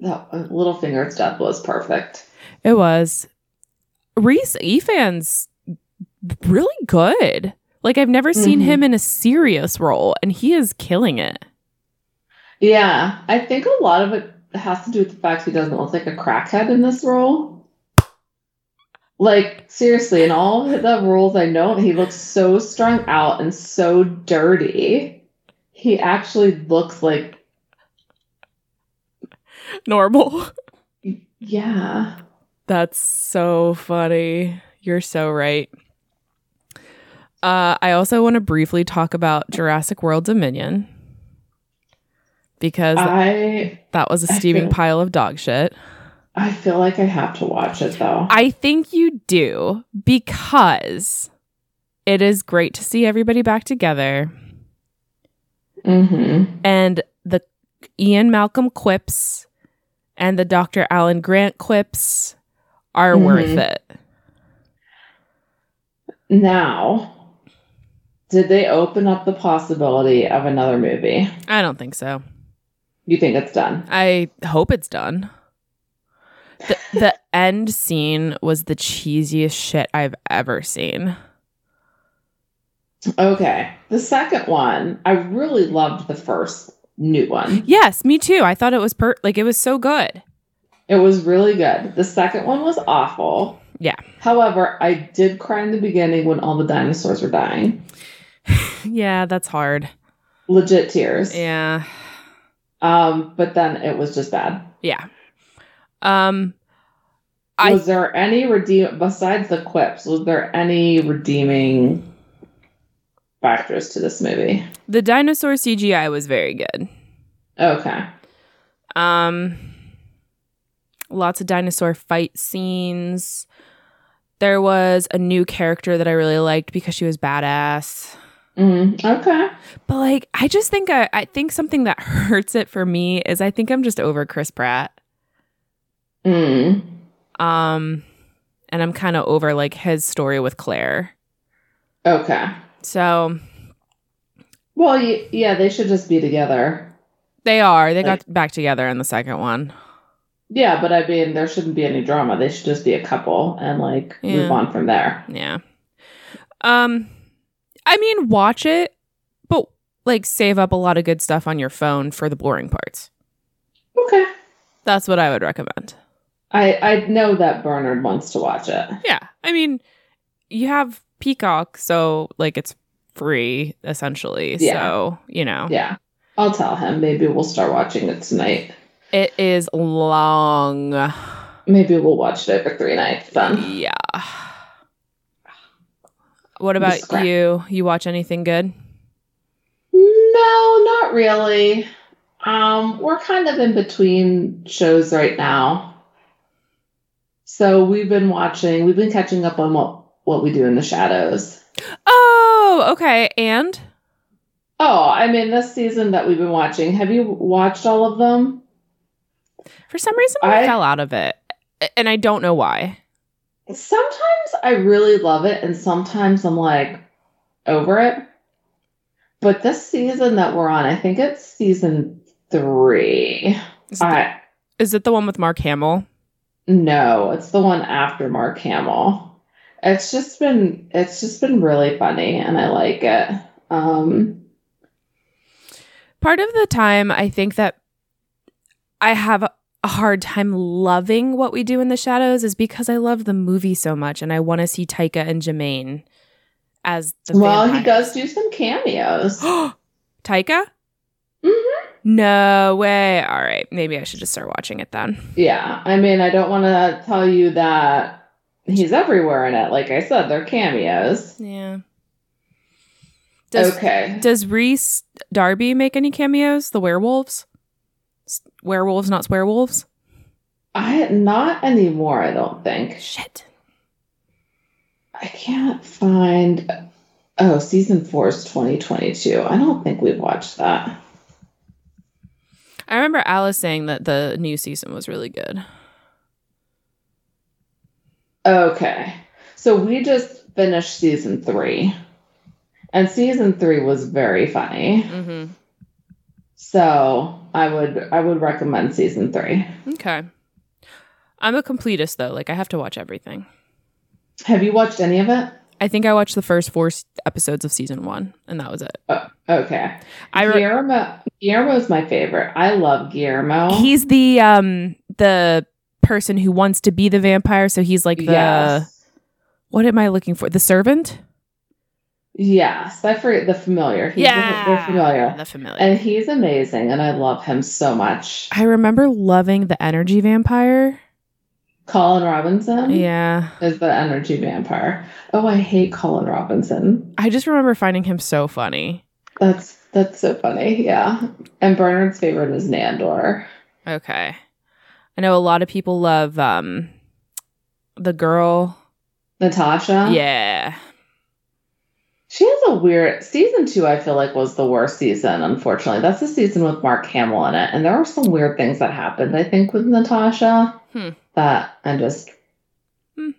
That Littlefinger's death was perfect. It was Rhys Ifans really good. Like I've never seen Mhm. him in a serious role, and he is killing it. Yeah, I think a lot of it has to do with the fact he doesn't look like a crackhead in this role. Like seriously, in all the roles I know, he looks so strung out and so dirty. He actually looks like Normal. yeah. That's so funny. You're so right. Uh, I also want to briefly talk about Jurassic World Dominion because I that was a steaming feel- pile of dog shit. I feel like I have to watch it though. I think you do because it is great to see everybody back together mm-hmm. and the Ian Malcolm quips and the Dr. Alan Grant quips are Mhm. worth it. Now, did they open up the possibility of another movie? I don't think so. You think it's done? I hope it's done. The, the <laughs> end scene was the cheesiest shit I've ever seen. Okay. The second one, I really loved the first new one. Yes, me too. I thought it was per like it was so good. It was really good. The second one was awful. Yeah. However, I did cry in the beginning when all the dinosaurs were dying. <laughs> Yeah, that's hard. Legit tears. Yeah. Um, but then it was just bad. Yeah. Um I was there any redeem besides the quips? Was there any redeeming factors to this movie. The dinosaur CGI was very good. Okay. Um, lots of dinosaur fight scenes. There was a new character that I really liked because she was badass. Mm, okay. But like, I just think I, I think something that <laughs> hurts it for me is I think I'm just over Chris Pratt. Mm. Um, and I'm kind of over like his story with Claire. Okay. So Well, y- yeah, they should just be together. they are. They Like- got back together in the second one. Yeah, but I mean, there shouldn't be any drama. They should just be a couple and like move on from there. Yeah. Um, I mean, watch it, but like save up a lot of good stuff on your phone for the boring parts. Okay. That's what I would recommend. I I know that Bernard wants to watch it. Yeah. I mean, you have Peacock, so like it's free essentially. Yeah. So, you know, Yeah. I'll tell him. Maybe we'll start watching it tonight. it is long. Maybe we'll watch it over three nights then. Yeah. What about Describe- you? You watch anything good? No, not really. Um, we're kind of in between shows right now. So we've been watching, we've been catching up on what what we do in the shadows. Oh, okay. And Oh, I mean this season that we've been watching. Have you watched all of them? for some reason, I, I- fell out of it, and I don't know why. Sometimes I really love it and sometimes I'm like over it. But this season that we're on, I think it's season 3. Is it, the, is it the one with Mark Hamill? No, it's the one after Mark Hamill. It's just been it's just been really funny and I like it. Um Part of the time, I think that I have a hard time loving what we do in the shadows is because I love the movie so much, and I want to see Taika and Jermaine as the well, he does do some cameos. <gasps> Taika? Mhm. No way. All right, maybe I should just start watching it then. Yeah, I mean, I don't want to tell you that he's everywhere in it. Like I said, they're cameos. Yeah. Does okay. Does Rhys Darby make any cameos? The werewolves? Werewolves, not swearwolves? I not anymore, I don't think. Shit. I can't find Oh, season 4 is 2022. I don't think we've watched that. I remember Alice saying that the new season was really good. Okay. So we just finished season three. And season three was very funny. Mm-hmm. So I would I would recommend season three. Okay. I'm a completist though. Like I have to watch everything. Have you watched any of it? I think I watched the first four episodes of season one, and that was it. Okay. I re- Guillermo Guillermo's my favorite. I love Guillermo. he's the um the person who wants to be the vampire, so he's like the yes. what am I looking for? The servant? Yes. I forget the familiar. He's yeah, the, the familiar. The familiar. And he's amazing and I love him so much. I remember loving the energy vampire. Colin Robinson Yeah. is the energy vampire. Oh, I hate Colin Robinson. I just remember finding him so funny. That's that's so funny. Yeah. And Bernard's favorite is Nandor. Okay. I know a lot of people love um the girl. Natasha. Yeah. She has a weird season two, I feel like was the worst season, unfortunately. That's the season with Mark Hamill in it. And there were some weird things that happened, I think, with Natasha Hmm. that I just Hmm.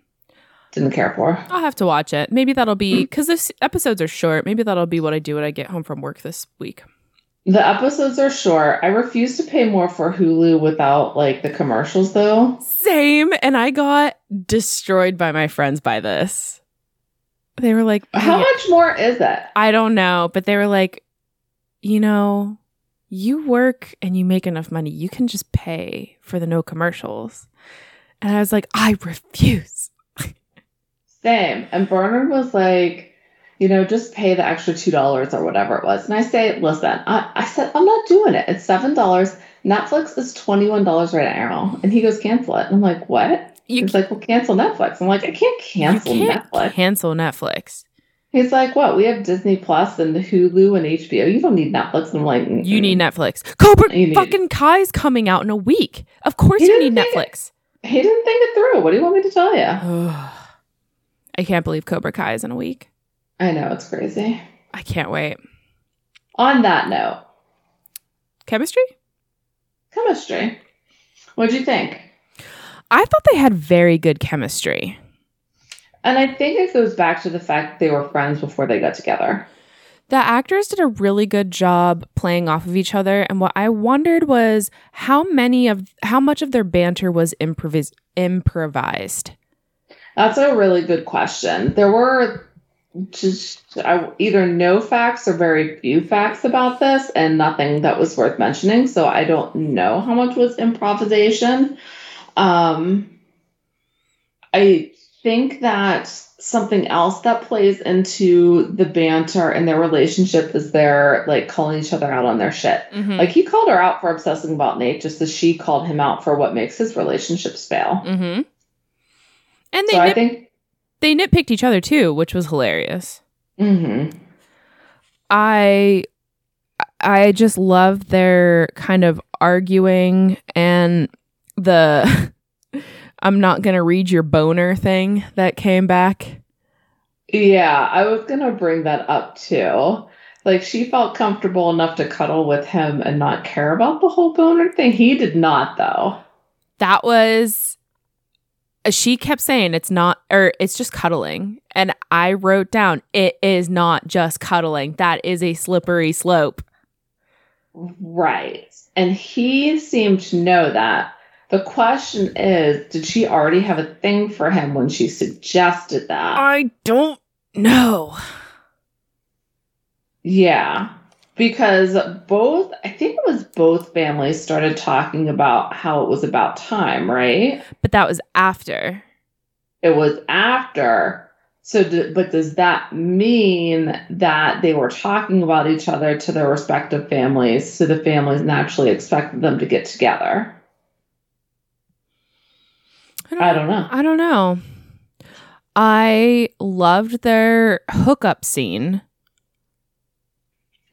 didn't care for. I'll have to watch it. Maybe that'll be because this episodes are short. Maybe that'll be what I do when I get home from work this week. The episodes are short. I refuse to pay more for Hulu without like the commercials though. Same. And I got destroyed by my friends by this. They were like, How much more is it? I don't know, but they were like, you know, you work and you make enough money, you can just pay for the no commercials. And I was like, I refuse. <laughs> Same. And Bernard was like, you know, just pay the extra two dollars or whatever it was. And I say, listen, I, I said, I'm not doing it. It's seven dollars. Netflix is twenty one dollars right now. And he goes, cancel it. And I'm like, what? You, He's like, well, cancel Netflix. I'm like, I can't cancel can't Netflix. cancel Netflix. He's like, what? We have Disney Plus and Hulu and HBO. You don't need Netflix. And I'm like, You need Netflix. Cobra need- fucking Kai's coming out in a week. Of course He you need Netflix. He didn't think it through. What do you want me to tell you? <sighs> I can't believe Cobra Kai is in a week. I know it's crazy. I can't wait. On that note, Chemistry? chemistry. What'd you think? I thought they had very good chemistry. And I think it goes back to the fact they were friends before they got together. The actors did a really good job playing off of each other, and what I wondered was how many of how much of their banter was improvis- improvised. That's a really good question. There were just I, either no facts or very few facts about this, and nothing that was worth mentioning. So I don't know how much was improvisation. Um, I think that something else that plays into the banter and their relationship is they're like calling each other out on their shit. Mm-hmm. Like he called her out for obsessing about Nate, just as she called him out for what makes his relationships fail. mm-hmm. And they So I think. they nitpicked each other too, which was hilarious. hmm I I just love their kind of arguing and the <laughs> I'm not going to read your boner thing that came back. Yeah, I was gonna bring that up too. Like she felt comfortable enough to cuddle with him and not care about the whole boner thing. He did not though. That was she kept saying it's not or it's just cuddling and I wrote down it is not just cuddling. That is a slippery slope. Right. And he seemed to know that. The question is, did she already have a thing for him when she suggested that? I don't know. Yeah. Because both, I think it was both families started talking about how it was about time, right? But that was after. It was after. So, d- but does that mean that they were talking about each other to their respective families? So the families naturally expected them to get together? I don't know. I don't know. I loved their hookup scene.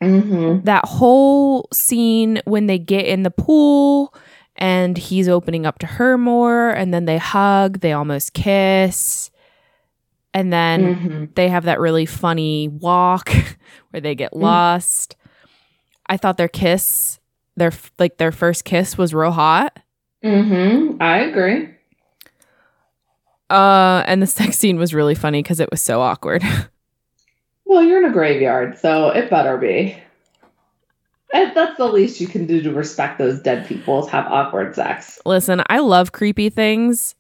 Mm-hmm. That whole scene when they get in the pool and he's opening up to her more, and then they hug, they almost kiss. And then Mm-hmm. they have that really funny walk <laughs> where they get Mm. lost. I thought their kiss, their like their first kiss was real hot. Mm-hmm. I agree. Uh, and the <laughs> sex scene was really funny because it was so awkward. <laughs> Well, you're in a graveyard, so it better be. And that's the least you can do to respect those dead people is have awkward sex. Listen, I love creepy things,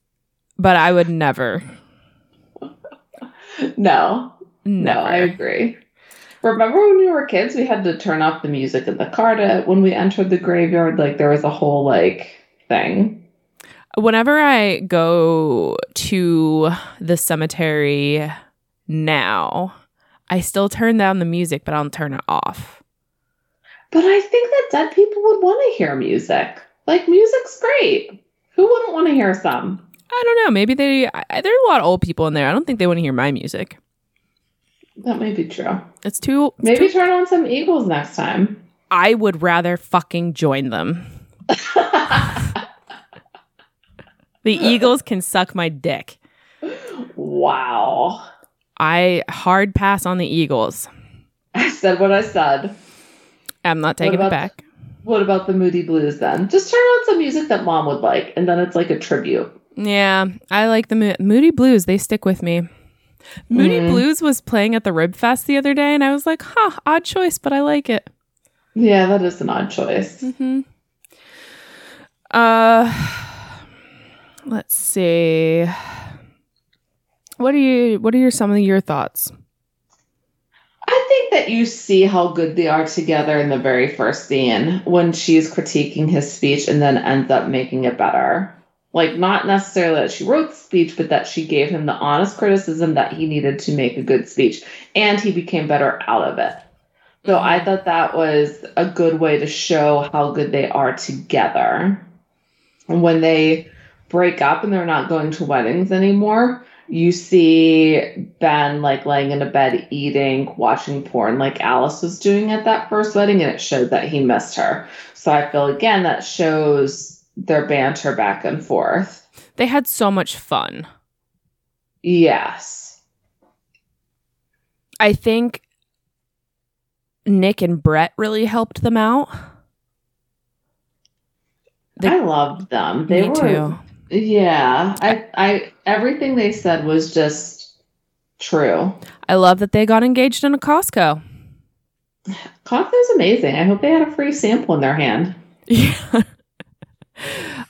but I would never, <laughs> No, never. no, I agree. Remember when we were kids, we had to turn off the music in the car to when we entered the graveyard. Like there was a whole like thing. Whenever I go to the cemetery now, I still turn down the music, but I'll turn it off. But I think that dead people would want to hear music. Like music's great. Who wouldn't want to hear some? I don't know. Maybe they, I, there are a lot of old people in there. I don't think they want to hear my music. That may be true. It's too, it's Maybe too- turn on some Eagles next time. I would rather fucking join them. <laughs> The Eagles can suck my dick. wow. I hard pass on the Eagles. I said what I said. I'm not taking it back. What about the Moody Blues then? Just turn on some music that mom would like, and then it's like a tribute. Yeah, I like the Mo- Moody Blues. They stick with me. Moody Mm. Blues was playing at the Rib Fest the other day, and I was like, huh, odd choice, but I like it. Yeah, that is an odd choice. hmm Uh, let's see. What are you? What are your some of your thoughts? I think that you see how good they are together in the very first scene when she's critiquing his speech and then ends up making it better. Like, not necessarily that she wrote the speech, but that she gave him the honest criticism that he needed to make a good speech, and he became better out of it. So I mm-hmm. thought that was a good way to show how good they are together. And when they break up and they're not going to weddings anymore, you see Ben like laying in a bed eating, watching porn like Alice was doing at that first wedding, and it showed that he missed her. So I feel again that shows their banter back and forth. They had so much fun. Yes. I think Nick and Brett really helped them out. They- I loved them. They Me were too. Yeah. I I everything they said was just true. I love that they got engaged in a Costco. Costco's amazing. I hope they had a free sample in their hand. Yeah. <laughs>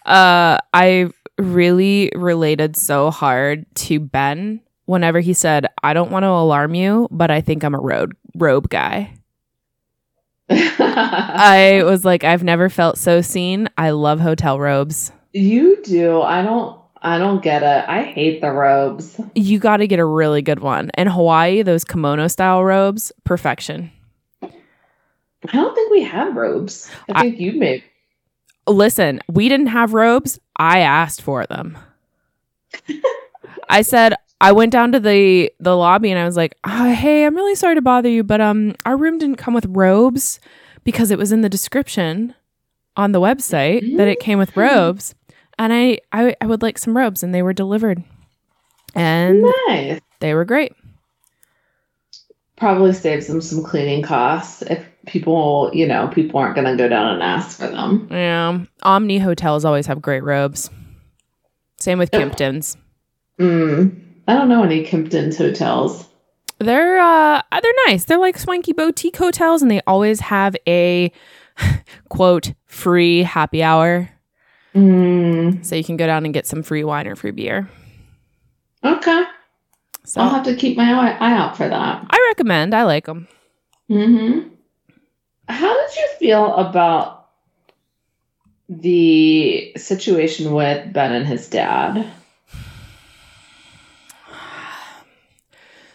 uh, I really related so hard to Ben whenever he said, I don't want to alarm you, but I think I'm a road robe guy. <laughs> I was like, I've never felt so seen. I love hotel robes. You do. I don't I don't get it. I hate the robes. You got to get a really good one. In Hawaii, those kimono style robes, perfection. I don't think we have robes. I I- think you made Listen, we didn't have robes. I asked for them. I said I went down to the the lobby and I was like, oh, "Hey, I'm really sorry to bother you, but um our room didn't come with robes because it was in the description on the website that it came with robes." And I, I I would like some robes and they were delivered. And nice. they were great. Probably saves them some cleaning costs if people, you know, people aren't gonna go down and ask for them. Yeah. Omni hotels always have great robes. Same with. Kimptons. Mm. I don't know any Kimpton's hotels. They're uh they're nice. They're like swanky boutique hotels and they always have a <laughs> quote free happy hour. Mm. So you can go down and get some free wine or free beer. Okay. So I'll have to keep my eye, eye out for that. I recommend. I like them. Mm-hmm. How did you feel about the situation with Ben and his dad?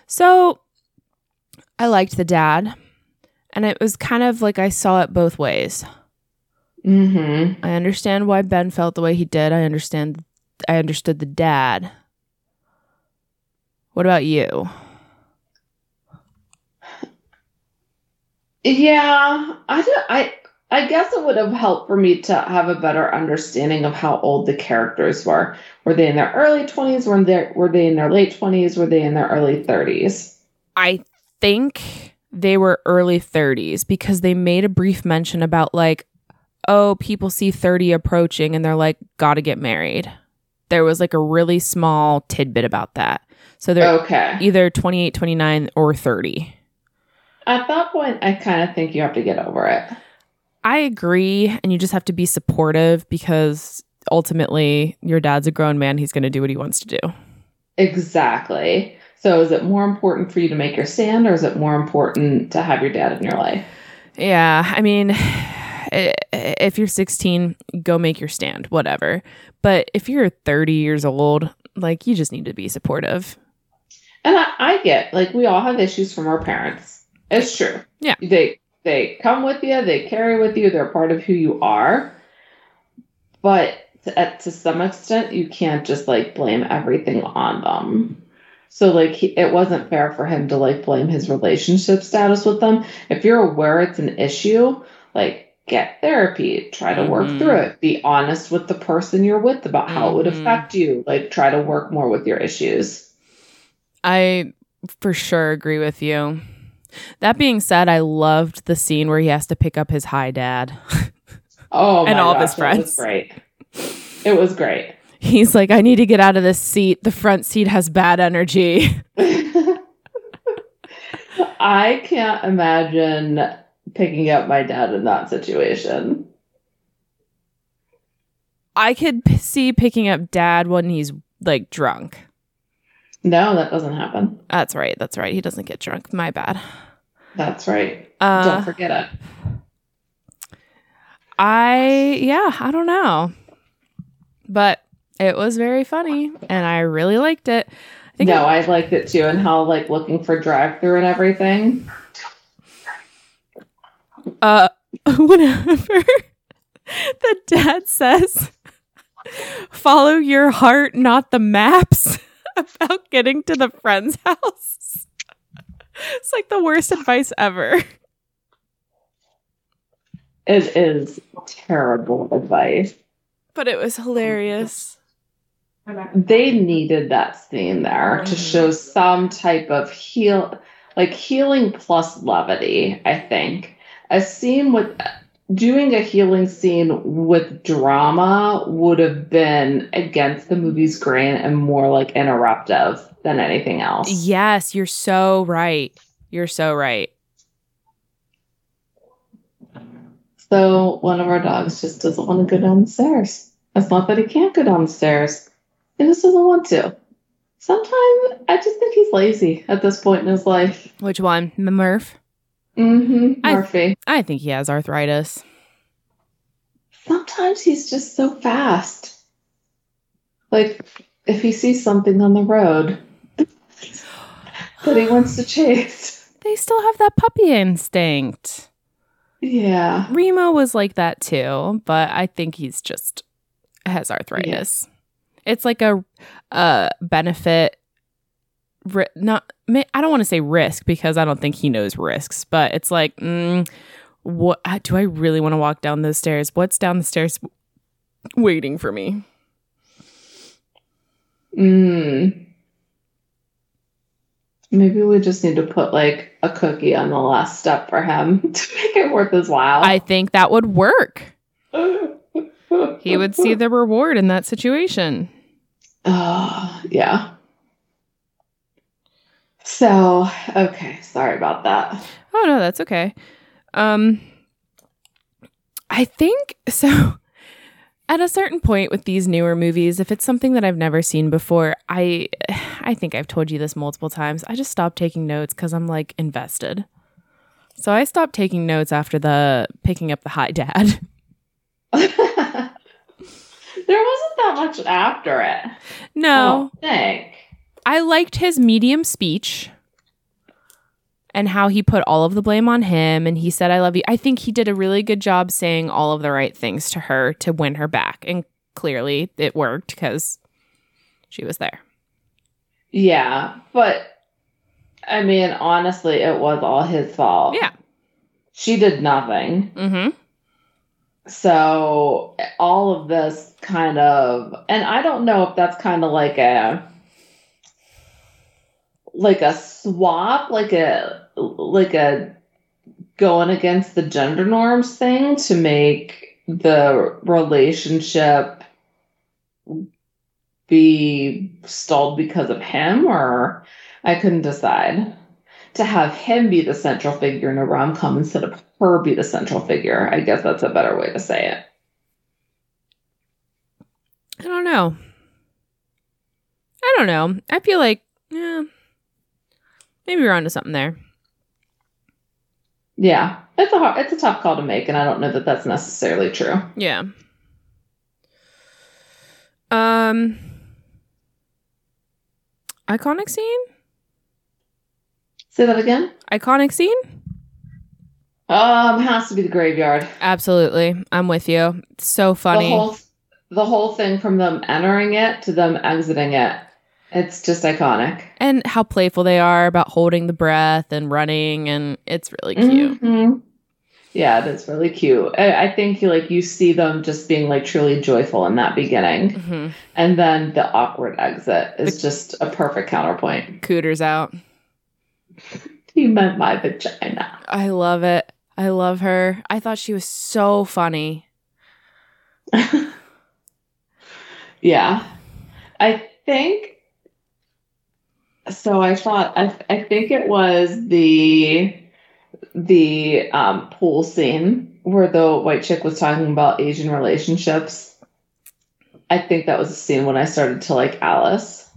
So I liked the dad. And it was kind of like I saw it both ways. Hmm I understand why Ben felt the way he did. I understand I understood the dad. What about you? Yeah, I do, I I guess it would have helped for me to have a better understanding of how old the characters were. Were they in their early twenties? Were they were they in their late twenties? Were they in their early thirties? I think they were early 30s because they made a brief mention about like, oh, people see 30 approaching and they're like, gotta get married. There was like a really small tidbit about that. So they're Okay. either 28, 29, or 30. At that point, I kind of think you have to get over it. I agree. And you just have to be supportive because ultimately your dad's a grown man. He's going to do what he wants to do. Exactly. So is it more important for you to make your stand or is it more important to have your dad in your life? Yeah, I mean, Eh, eh, if you're 16, go make your stand, whatever. But if you're 30 years old, like you just need to be supportive. And I, I get like we all have issues from our parents. It's true. Yeah. They they come with you, they carry with you, they're part of who you are. But to, at, to some extent, you can't just like blame everything on them. So like he, it wasn't fair for him to like blame his relationship status with them. If you're aware it's an issue, like get therapy, try to work Mhm. through it, be honest with the person you're with about how it would Mhm. affect you. Like try to work more with your issues. I for sure agree with you. That being said, I loved the scene where he has to pick up his high dad. <laughs> Oh, And my all of his friends. It was great. It was great. He's like, I need to get out of this seat. The front seat has bad energy. <laughs> I can't imagine picking up my dad in that situation. I could p- see picking up dad when he's like drunk. No, that doesn't happen. That's right. That's right. He doesn't get drunk. My bad. That's right. Uh, Don't forget it. I yeah, I don't know. But it was very funny and I really liked it. I think No, I liked it too, and how like looking for drive through and everything. Uh <laughs> whenever the dad says follow your heart, not the maps. <laughs> about getting to the friend's house. It's like the worst advice ever. It is terrible advice. But it was hilarious. They needed that scene there to Mhm. show some type of heal, like healing plus levity. I think a scene with doing a healing scene with drama would have been against the movie's grain and more like interruptive than anything else. Yes, you're so right. You're so right. So one of our dogs just doesn't want to go down the stairs. It's not that he can't go down the stairs. He just doesn't want to. Sometimes I just think he's lazy at this point in his life. Which one? Murph? Mm-hmm. I- Murphy. I think he has arthritis. Sometimes he's just so fast. Like if he sees something on the road that he wants to chase. <laughs> They still have that puppy instinct. Yeah. Remo was like that too, but I think he's just has arthritis. It's like a a benefit not I don't want to say risk because I don't think he knows risks, but it's like mm, what do I really want to walk down those stairs? What's down the stairs waiting for me? Mm. Maybe we just need to put like a cookie on the last step for him <laughs> to make it worth his while. I think that would work. <laughs> He would see the reward in that situation. Oh, yeah. So, okay, sorry about that. Oh no, that's okay. Um I think <laughs> so at a certain point with these newer movies, if it's something that I've never seen before, I <sighs> I think I've told you this multiple times. I just stopped taking notes cuz I'm like invested. So I stopped taking notes after the picking up the high dad. <laughs> <laughs> there wasn't that much after it. I No, don't think. I liked his medium speech and how he put all of the blame on him and he said I love you. I think he did a really good job saying all of the right things to her to win her back and clearly it worked cuz she was there. Yeah, but I mean, honestly, it was all his fault. Yeah. She did nothing. Mhm. So all of this kind of, and I don't know if that's kind of like a, like a swap, like a, like a going against the gender norms thing to make the relationship be stalled because of him, or I couldn't decide. To have him be the central figure in a rom com instead of her be the central figure. I guess that's a better way to say it. I don't know. I don't know. I feel like yeah. Maybe we're onto something there. Yeah, it's a hard, it's a tough call to make, and I don't know that that's necessarily true. Yeah. Um iconic scene? Say that again. Iconic scene? Um, has to be the graveyard. Absolutely. I'm with you. It's so funny. The whole the whole thing from them entering it to them exiting it. It's just iconic. and how playful they are about holding the breath and running and it's really cute. Mhm. Yeah, that's really cute. I, I think you like you see them just being like truly joyful in that beginning, hmm and then the awkward exit is just a perfect counterpoint. Cooter's out. <laughs> he meant my vagina. I love it. I love her. I thought she was so funny. <laughs> yeah, I think. So I thought I I think it was the the um, pool scene where the white chick was talking about Asian relationships. I think that was the scene when I started to like Alice.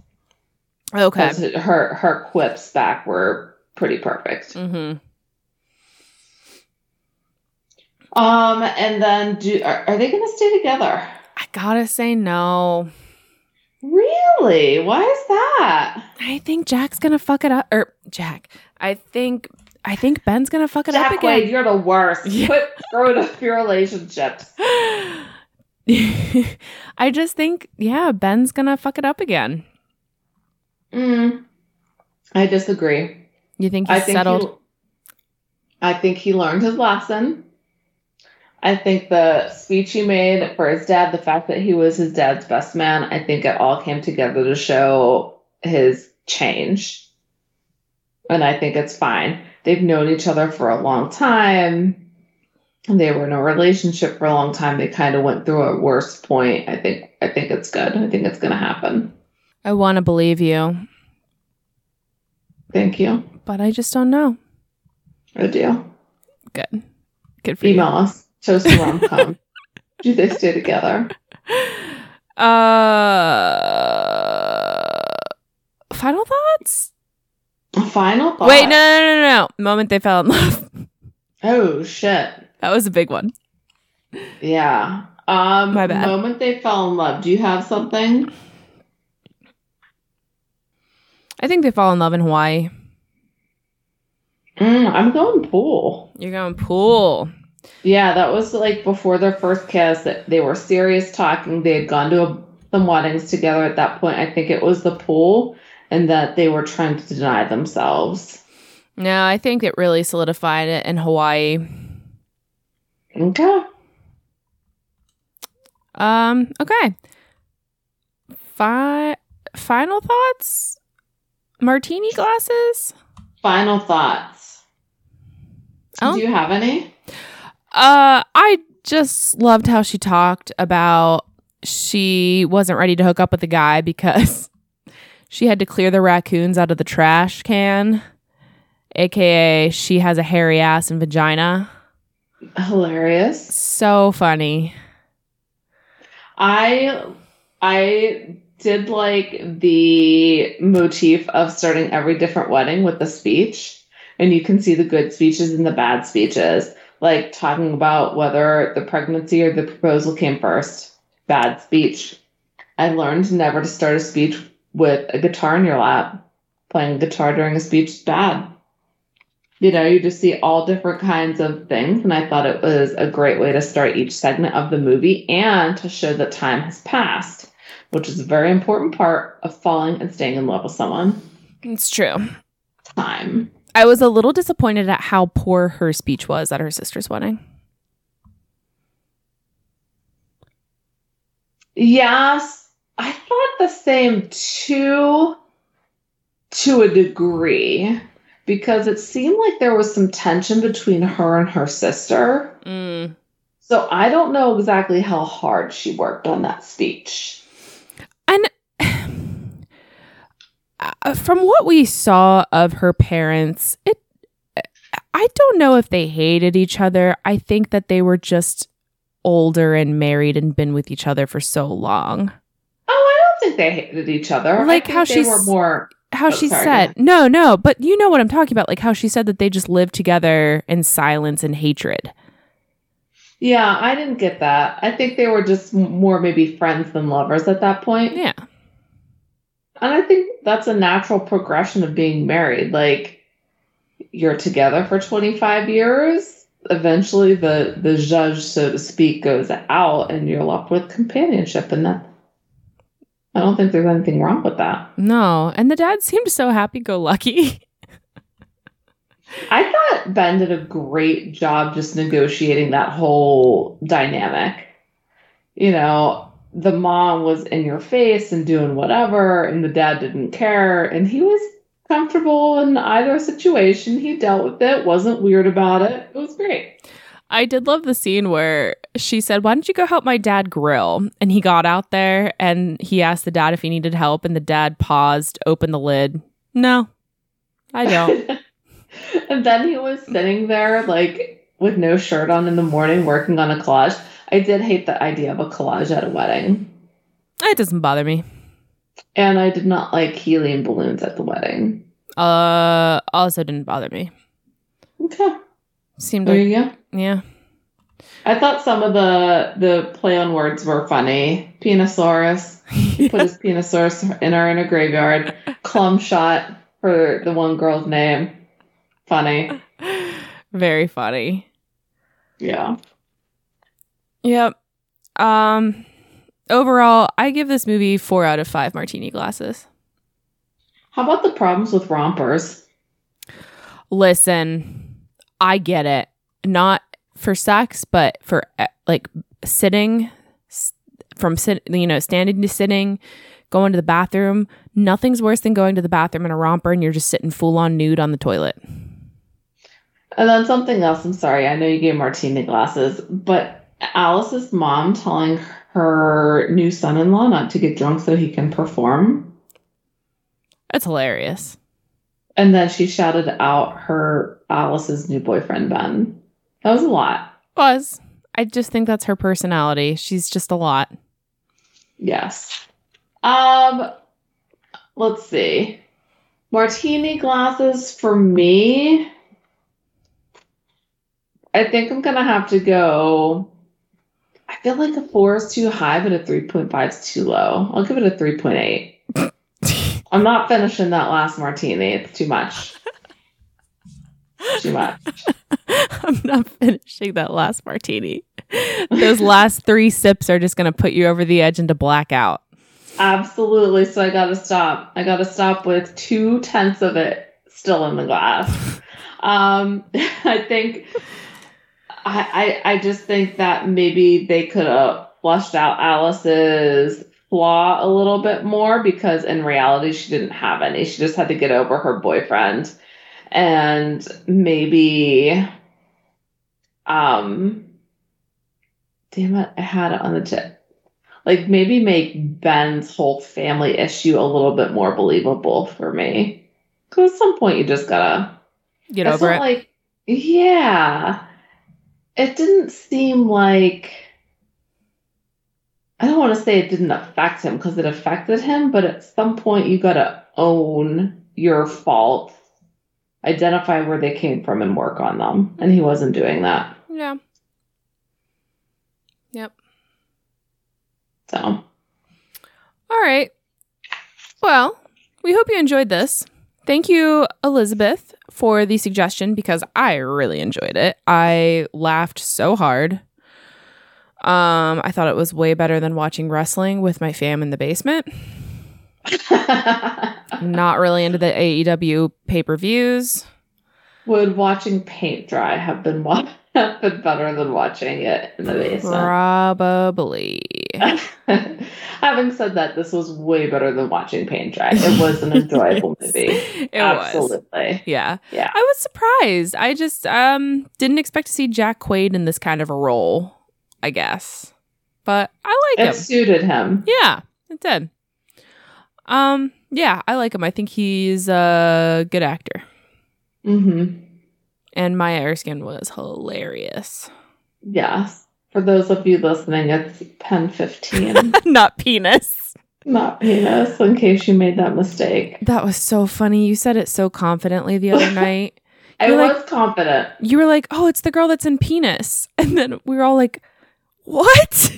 Okay. Her her quips back were pretty perfect. Mm-hmm. Um, and then do are, are they gonna stay together? I gotta say no. Really? Why is that? I think Jack's gonna fuck it up. Or Jack. I think I think Ben's gonna fuck it up Jack Quaid, again. you're the worst. <laughs> Yeah. Quit screwing up your relationships. <laughs> I just think, yeah, Ben's gonna fuck it up again. Mm, I disagree. You think he's I think settled? He, I think he learned his lesson. I think the speech he made for his dad, the fact that he was his dad's best man, I think it all came together to show his change. And I think it's fine. They've known each other for a long time. They were in a relationship for a long time. They kind of went through a worse point. I think I think it's good. I think it's gonna happen. I want to believe you, Thank you. but I just don't know. I do. Good. Good for Email us. Toast rom com. <laughs> do they stay together? Uh, final thoughts? Final thought. Wait, no, no, no, no, no. Moment they fell in love. Oh shit. that was a big one. Yeah. Um My bad. moment they fell in love. Do you have something? I think they fall in love in Hawaii. Mm, I'm going pool. You're going pool. Yeah, that was like before their first kiss. that They were serious talking. They had gone to a, some weddings together at that point. I think it was the pool, and that they were trying to deny themselves. No, I think it really solidified it in Hawaii. Okay. Um, okay. Fi- final thoughts? Martini glasses? Final thoughts. Oh. Do you have any? Uh, I just loved how she talked about she wasn't ready to hook up with the guy <laughs> because she had to clear the raccoons out of the trash can, aka she has a hairy ass and vagina. Hilarious. So funny. I I did like the motif of starting every different wedding with a speech, and you can see the good speeches and the bad speeches, like talking about whether the pregnancy or the proposal came first. Bad speech. I learned never to start a speech with a guitar in your lap. Playing guitar during a speech is bad. You know, you just see all different kinds of things, and I thought it was a great way to start each segment of the movie and to show that time has passed, which is a very important part of falling and staying in love with someone. It's true. Time. I was a little disappointed at how poor her speech was at her sister's wedding. Yes, I thought the same too, to a degree, because it seemed like there was some tension between her and her sister. Mm. So I don't know exactly how hard she worked on that speech. And uh, Uh, from what we saw of her parents, it I don't know if they hated each other. I think that they were just older and married and been with each other for so long. Oh, I don't think they hated each other. Like how she's- were more. How Oh, she sorry, said, ahead. no, no, but you know what I'm talking about. Like how she said that they just lived together in silence and hatred. Yeah, I didn't get that. I think they were just more maybe friends than lovers at that point. Yeah. And I think that's a natural progression of being married. Like you're together for 25 years, eventually the the judge so to speak goes out and you're left with companionship and that I don't think there's anything wrong with that. No. And the dad seemed so happy go lucky. <laughs> I thought Ben did a great job just negotiating that whole dynamic. You know, the mom was in your face and doing whatever, and the dad didn't care, and he was comfortable in either situation. He dealt with it, wasn't weird about it. It was great. I did love the scene where she said, Why don't you go help my dad grill? And he got out there and he asked the dad if he needed help, and the dad paused, opened the lid. No, I don't. <laughs> and then he was sitting there, like, with no shirt on in the morning, working on a collage. I did hate the idea of a collage at a wedding. it doesn't bother me. And I did not like helium balloons at the wedding. Uh, also didn't bother me. Okay. Seemed There like, you go. yeah. I thought some of the the play on words were funny. Penosaurus. He <laughs> put his penosaurus in her in a graveyard. Clum shot for the one girl's name. Funny. Very funny. Yeah. Yep. Um, overall, I give this movie four out of five martini glasses. How about the problems with rompers? Listen, I get it. Not for sex, but for uh, like sitting from sit, you know, standing to sitting, going to the bathroom. Nothing's worse than going to the bathroom in a romper and you're just sitting full on nude on the toilet. And then something else. I'm sorry. I know you gave martini glasses, but Alice's mom telling her new son-in-law not to get drunk so he can perform, That's hilarious. and then she shouted out her Alice's new boyfriend Ben. That was a lot. Was. I just think that's her personality. She's just a lot. Yes. Um. Let's see. Martini glasses for me. I think I'm gonna have to go. I feel like a four is too high, but a 3.5 is too low. I'll give it a 3.8. <laughs> I'm not finishing that last martini. It's too much. Too much. <laughs> I'm not finishing that last martini. Those last three sips are just going to put you over the edge into blackout. Absolutely. So I gotta stop. I gotta stop with two tenths of it still in the glass. <laughs> Um, I think I, I I just think that maybe they could have flushed out Alice's flaw a little bit more because in reality she didn't have any. She just had to get over her boyfriend. And maybe um damn it, I had it on the tip like maybe make Ben's whole family issue a little bit more believable for me. Because at some point you just gotta Get over it. Like, yeah, it didn't seem like. I don't want to say it didn't affect him because it affected him, but at some point you gotta own your faults, identify where they came from, and work on them. And he wasn't doing that. yeah. Yep. So All right. Well, we hope you enjoyed this. Thank you, Elizabeth, for the suggestion because I really enjoyed it. I laughed so hard. Um, I thought it was way better than watching wrestling with my fam in the basement. <laughs> Not really into the AEW pay per views. Would watching paint dry have been wa- been better than watching it in the basement? Probably. <laughs> Having said that, this was way better than watching paint dry. It was an <laughs> enjoyable movie. It was. Absolutely. Yeah. Yeah. I was surprised. I just um didn't expect to see Jack Quaid in this kind of a role, I guess. But I like It him. suited him. Yeah, it did. Um, yeah, I like him. I think he's a good actor. hmm And Maya Erskine was hilarious. Yes. For those of you listening, it's pen 15, <laughs> Not penis. not penis, in case you made that mistake. That was so funny. You said it so confidently the other <laughs> night. I You're like- was confident. You were like, "Oh, it's the girl that's in penis," <laughs> and then we were all like, "What?"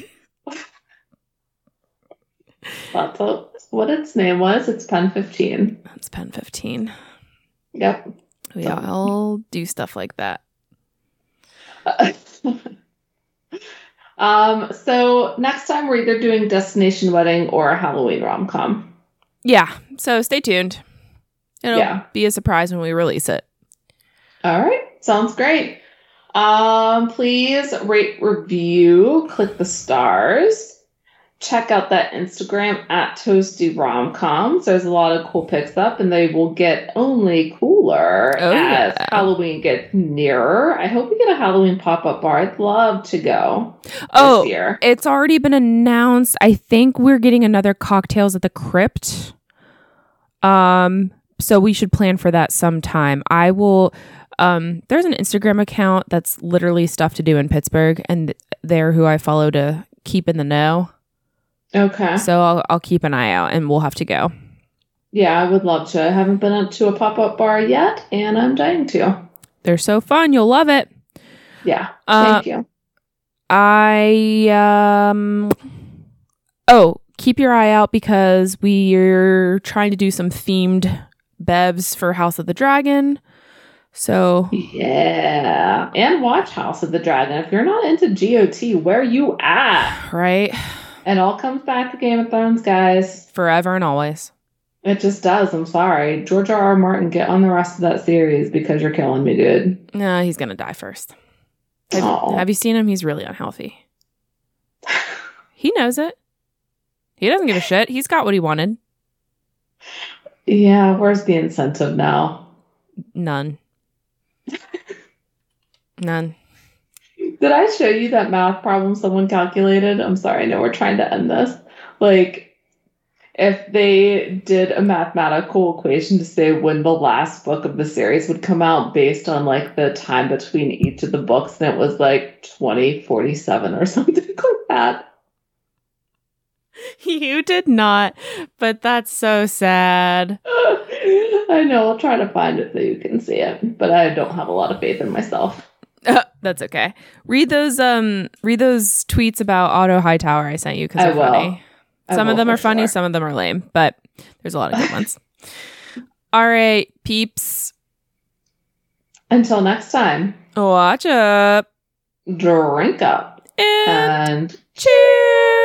That's what- what its name was. It's pen 15. That's Pen Fifteen. Yep. We all do stuff like that. <laughs> um, so next time we're either doing Destination Wedding or a Halloween rom com. Yeah. So stay tuned. It'll Yeah. be a surprise when we release it. All right, sounds great. Um, please rate, review, click the stars. Check out that Instagram at Toasty Romcoms. There's a lot of cool pics up, and they will get only cooler Oh, as yeah. Halloween gets nearer. I hope we get a Halloween pop up bar. I'd love to go Oh, this year. It's already been announced. I think we're getting another cocktails at the crypt. Um, so we should plan for that sometime. I will um there's an Instagram account that's literally stuff to do in Pittsburgh and they're who I follow to keep in the know. Okay. So I'll I'll keep an eye out and we'll have to go. Yeah, I would love to. I haven't been up to a pop up bar yet, and I'm dying to. They're so fun. You'll love it. Yeah. Uh, Thank you. I um oh, keep your eye out because we're trying to do some themed bevs for House of the Dragon. So Yeah. And watch House of the Dragon. If you're not into GOT, where you at? right, It all comes back to Game of Thrones, guys. forever and always. It just does. I'm sorry. George R. R. Martin, get on the rest of that series because you're killing me, dude. No, he's gonna die first. Have, have you seen him? He's really unhealthy. He knows it. He doesn't give a shit. He's got what he wanted. Yeah, where's the incentive now? None. None. Did I show you that math problem someone calculated? I'm sorry, I know we're trying to end this. Like, if they did a mathematical equation to say when the last book of the series would come out based on like the time between each of the books, and it was like 2047 or <laughs> something like that. <laughs> You did not, but that's so sad. <laughs> I know, I'll try to find it so you can see it, but I don't have a lot of faith in myself. <laughs> that's okay. Read those um read those tweets about Otto Hightower I sent you because they're will. funny. I Some of them are funny, sure. some of them are lame, but there's a lot of good ones. <laughs> All right, peeps. Until next time, Watch up drink up and and cheers.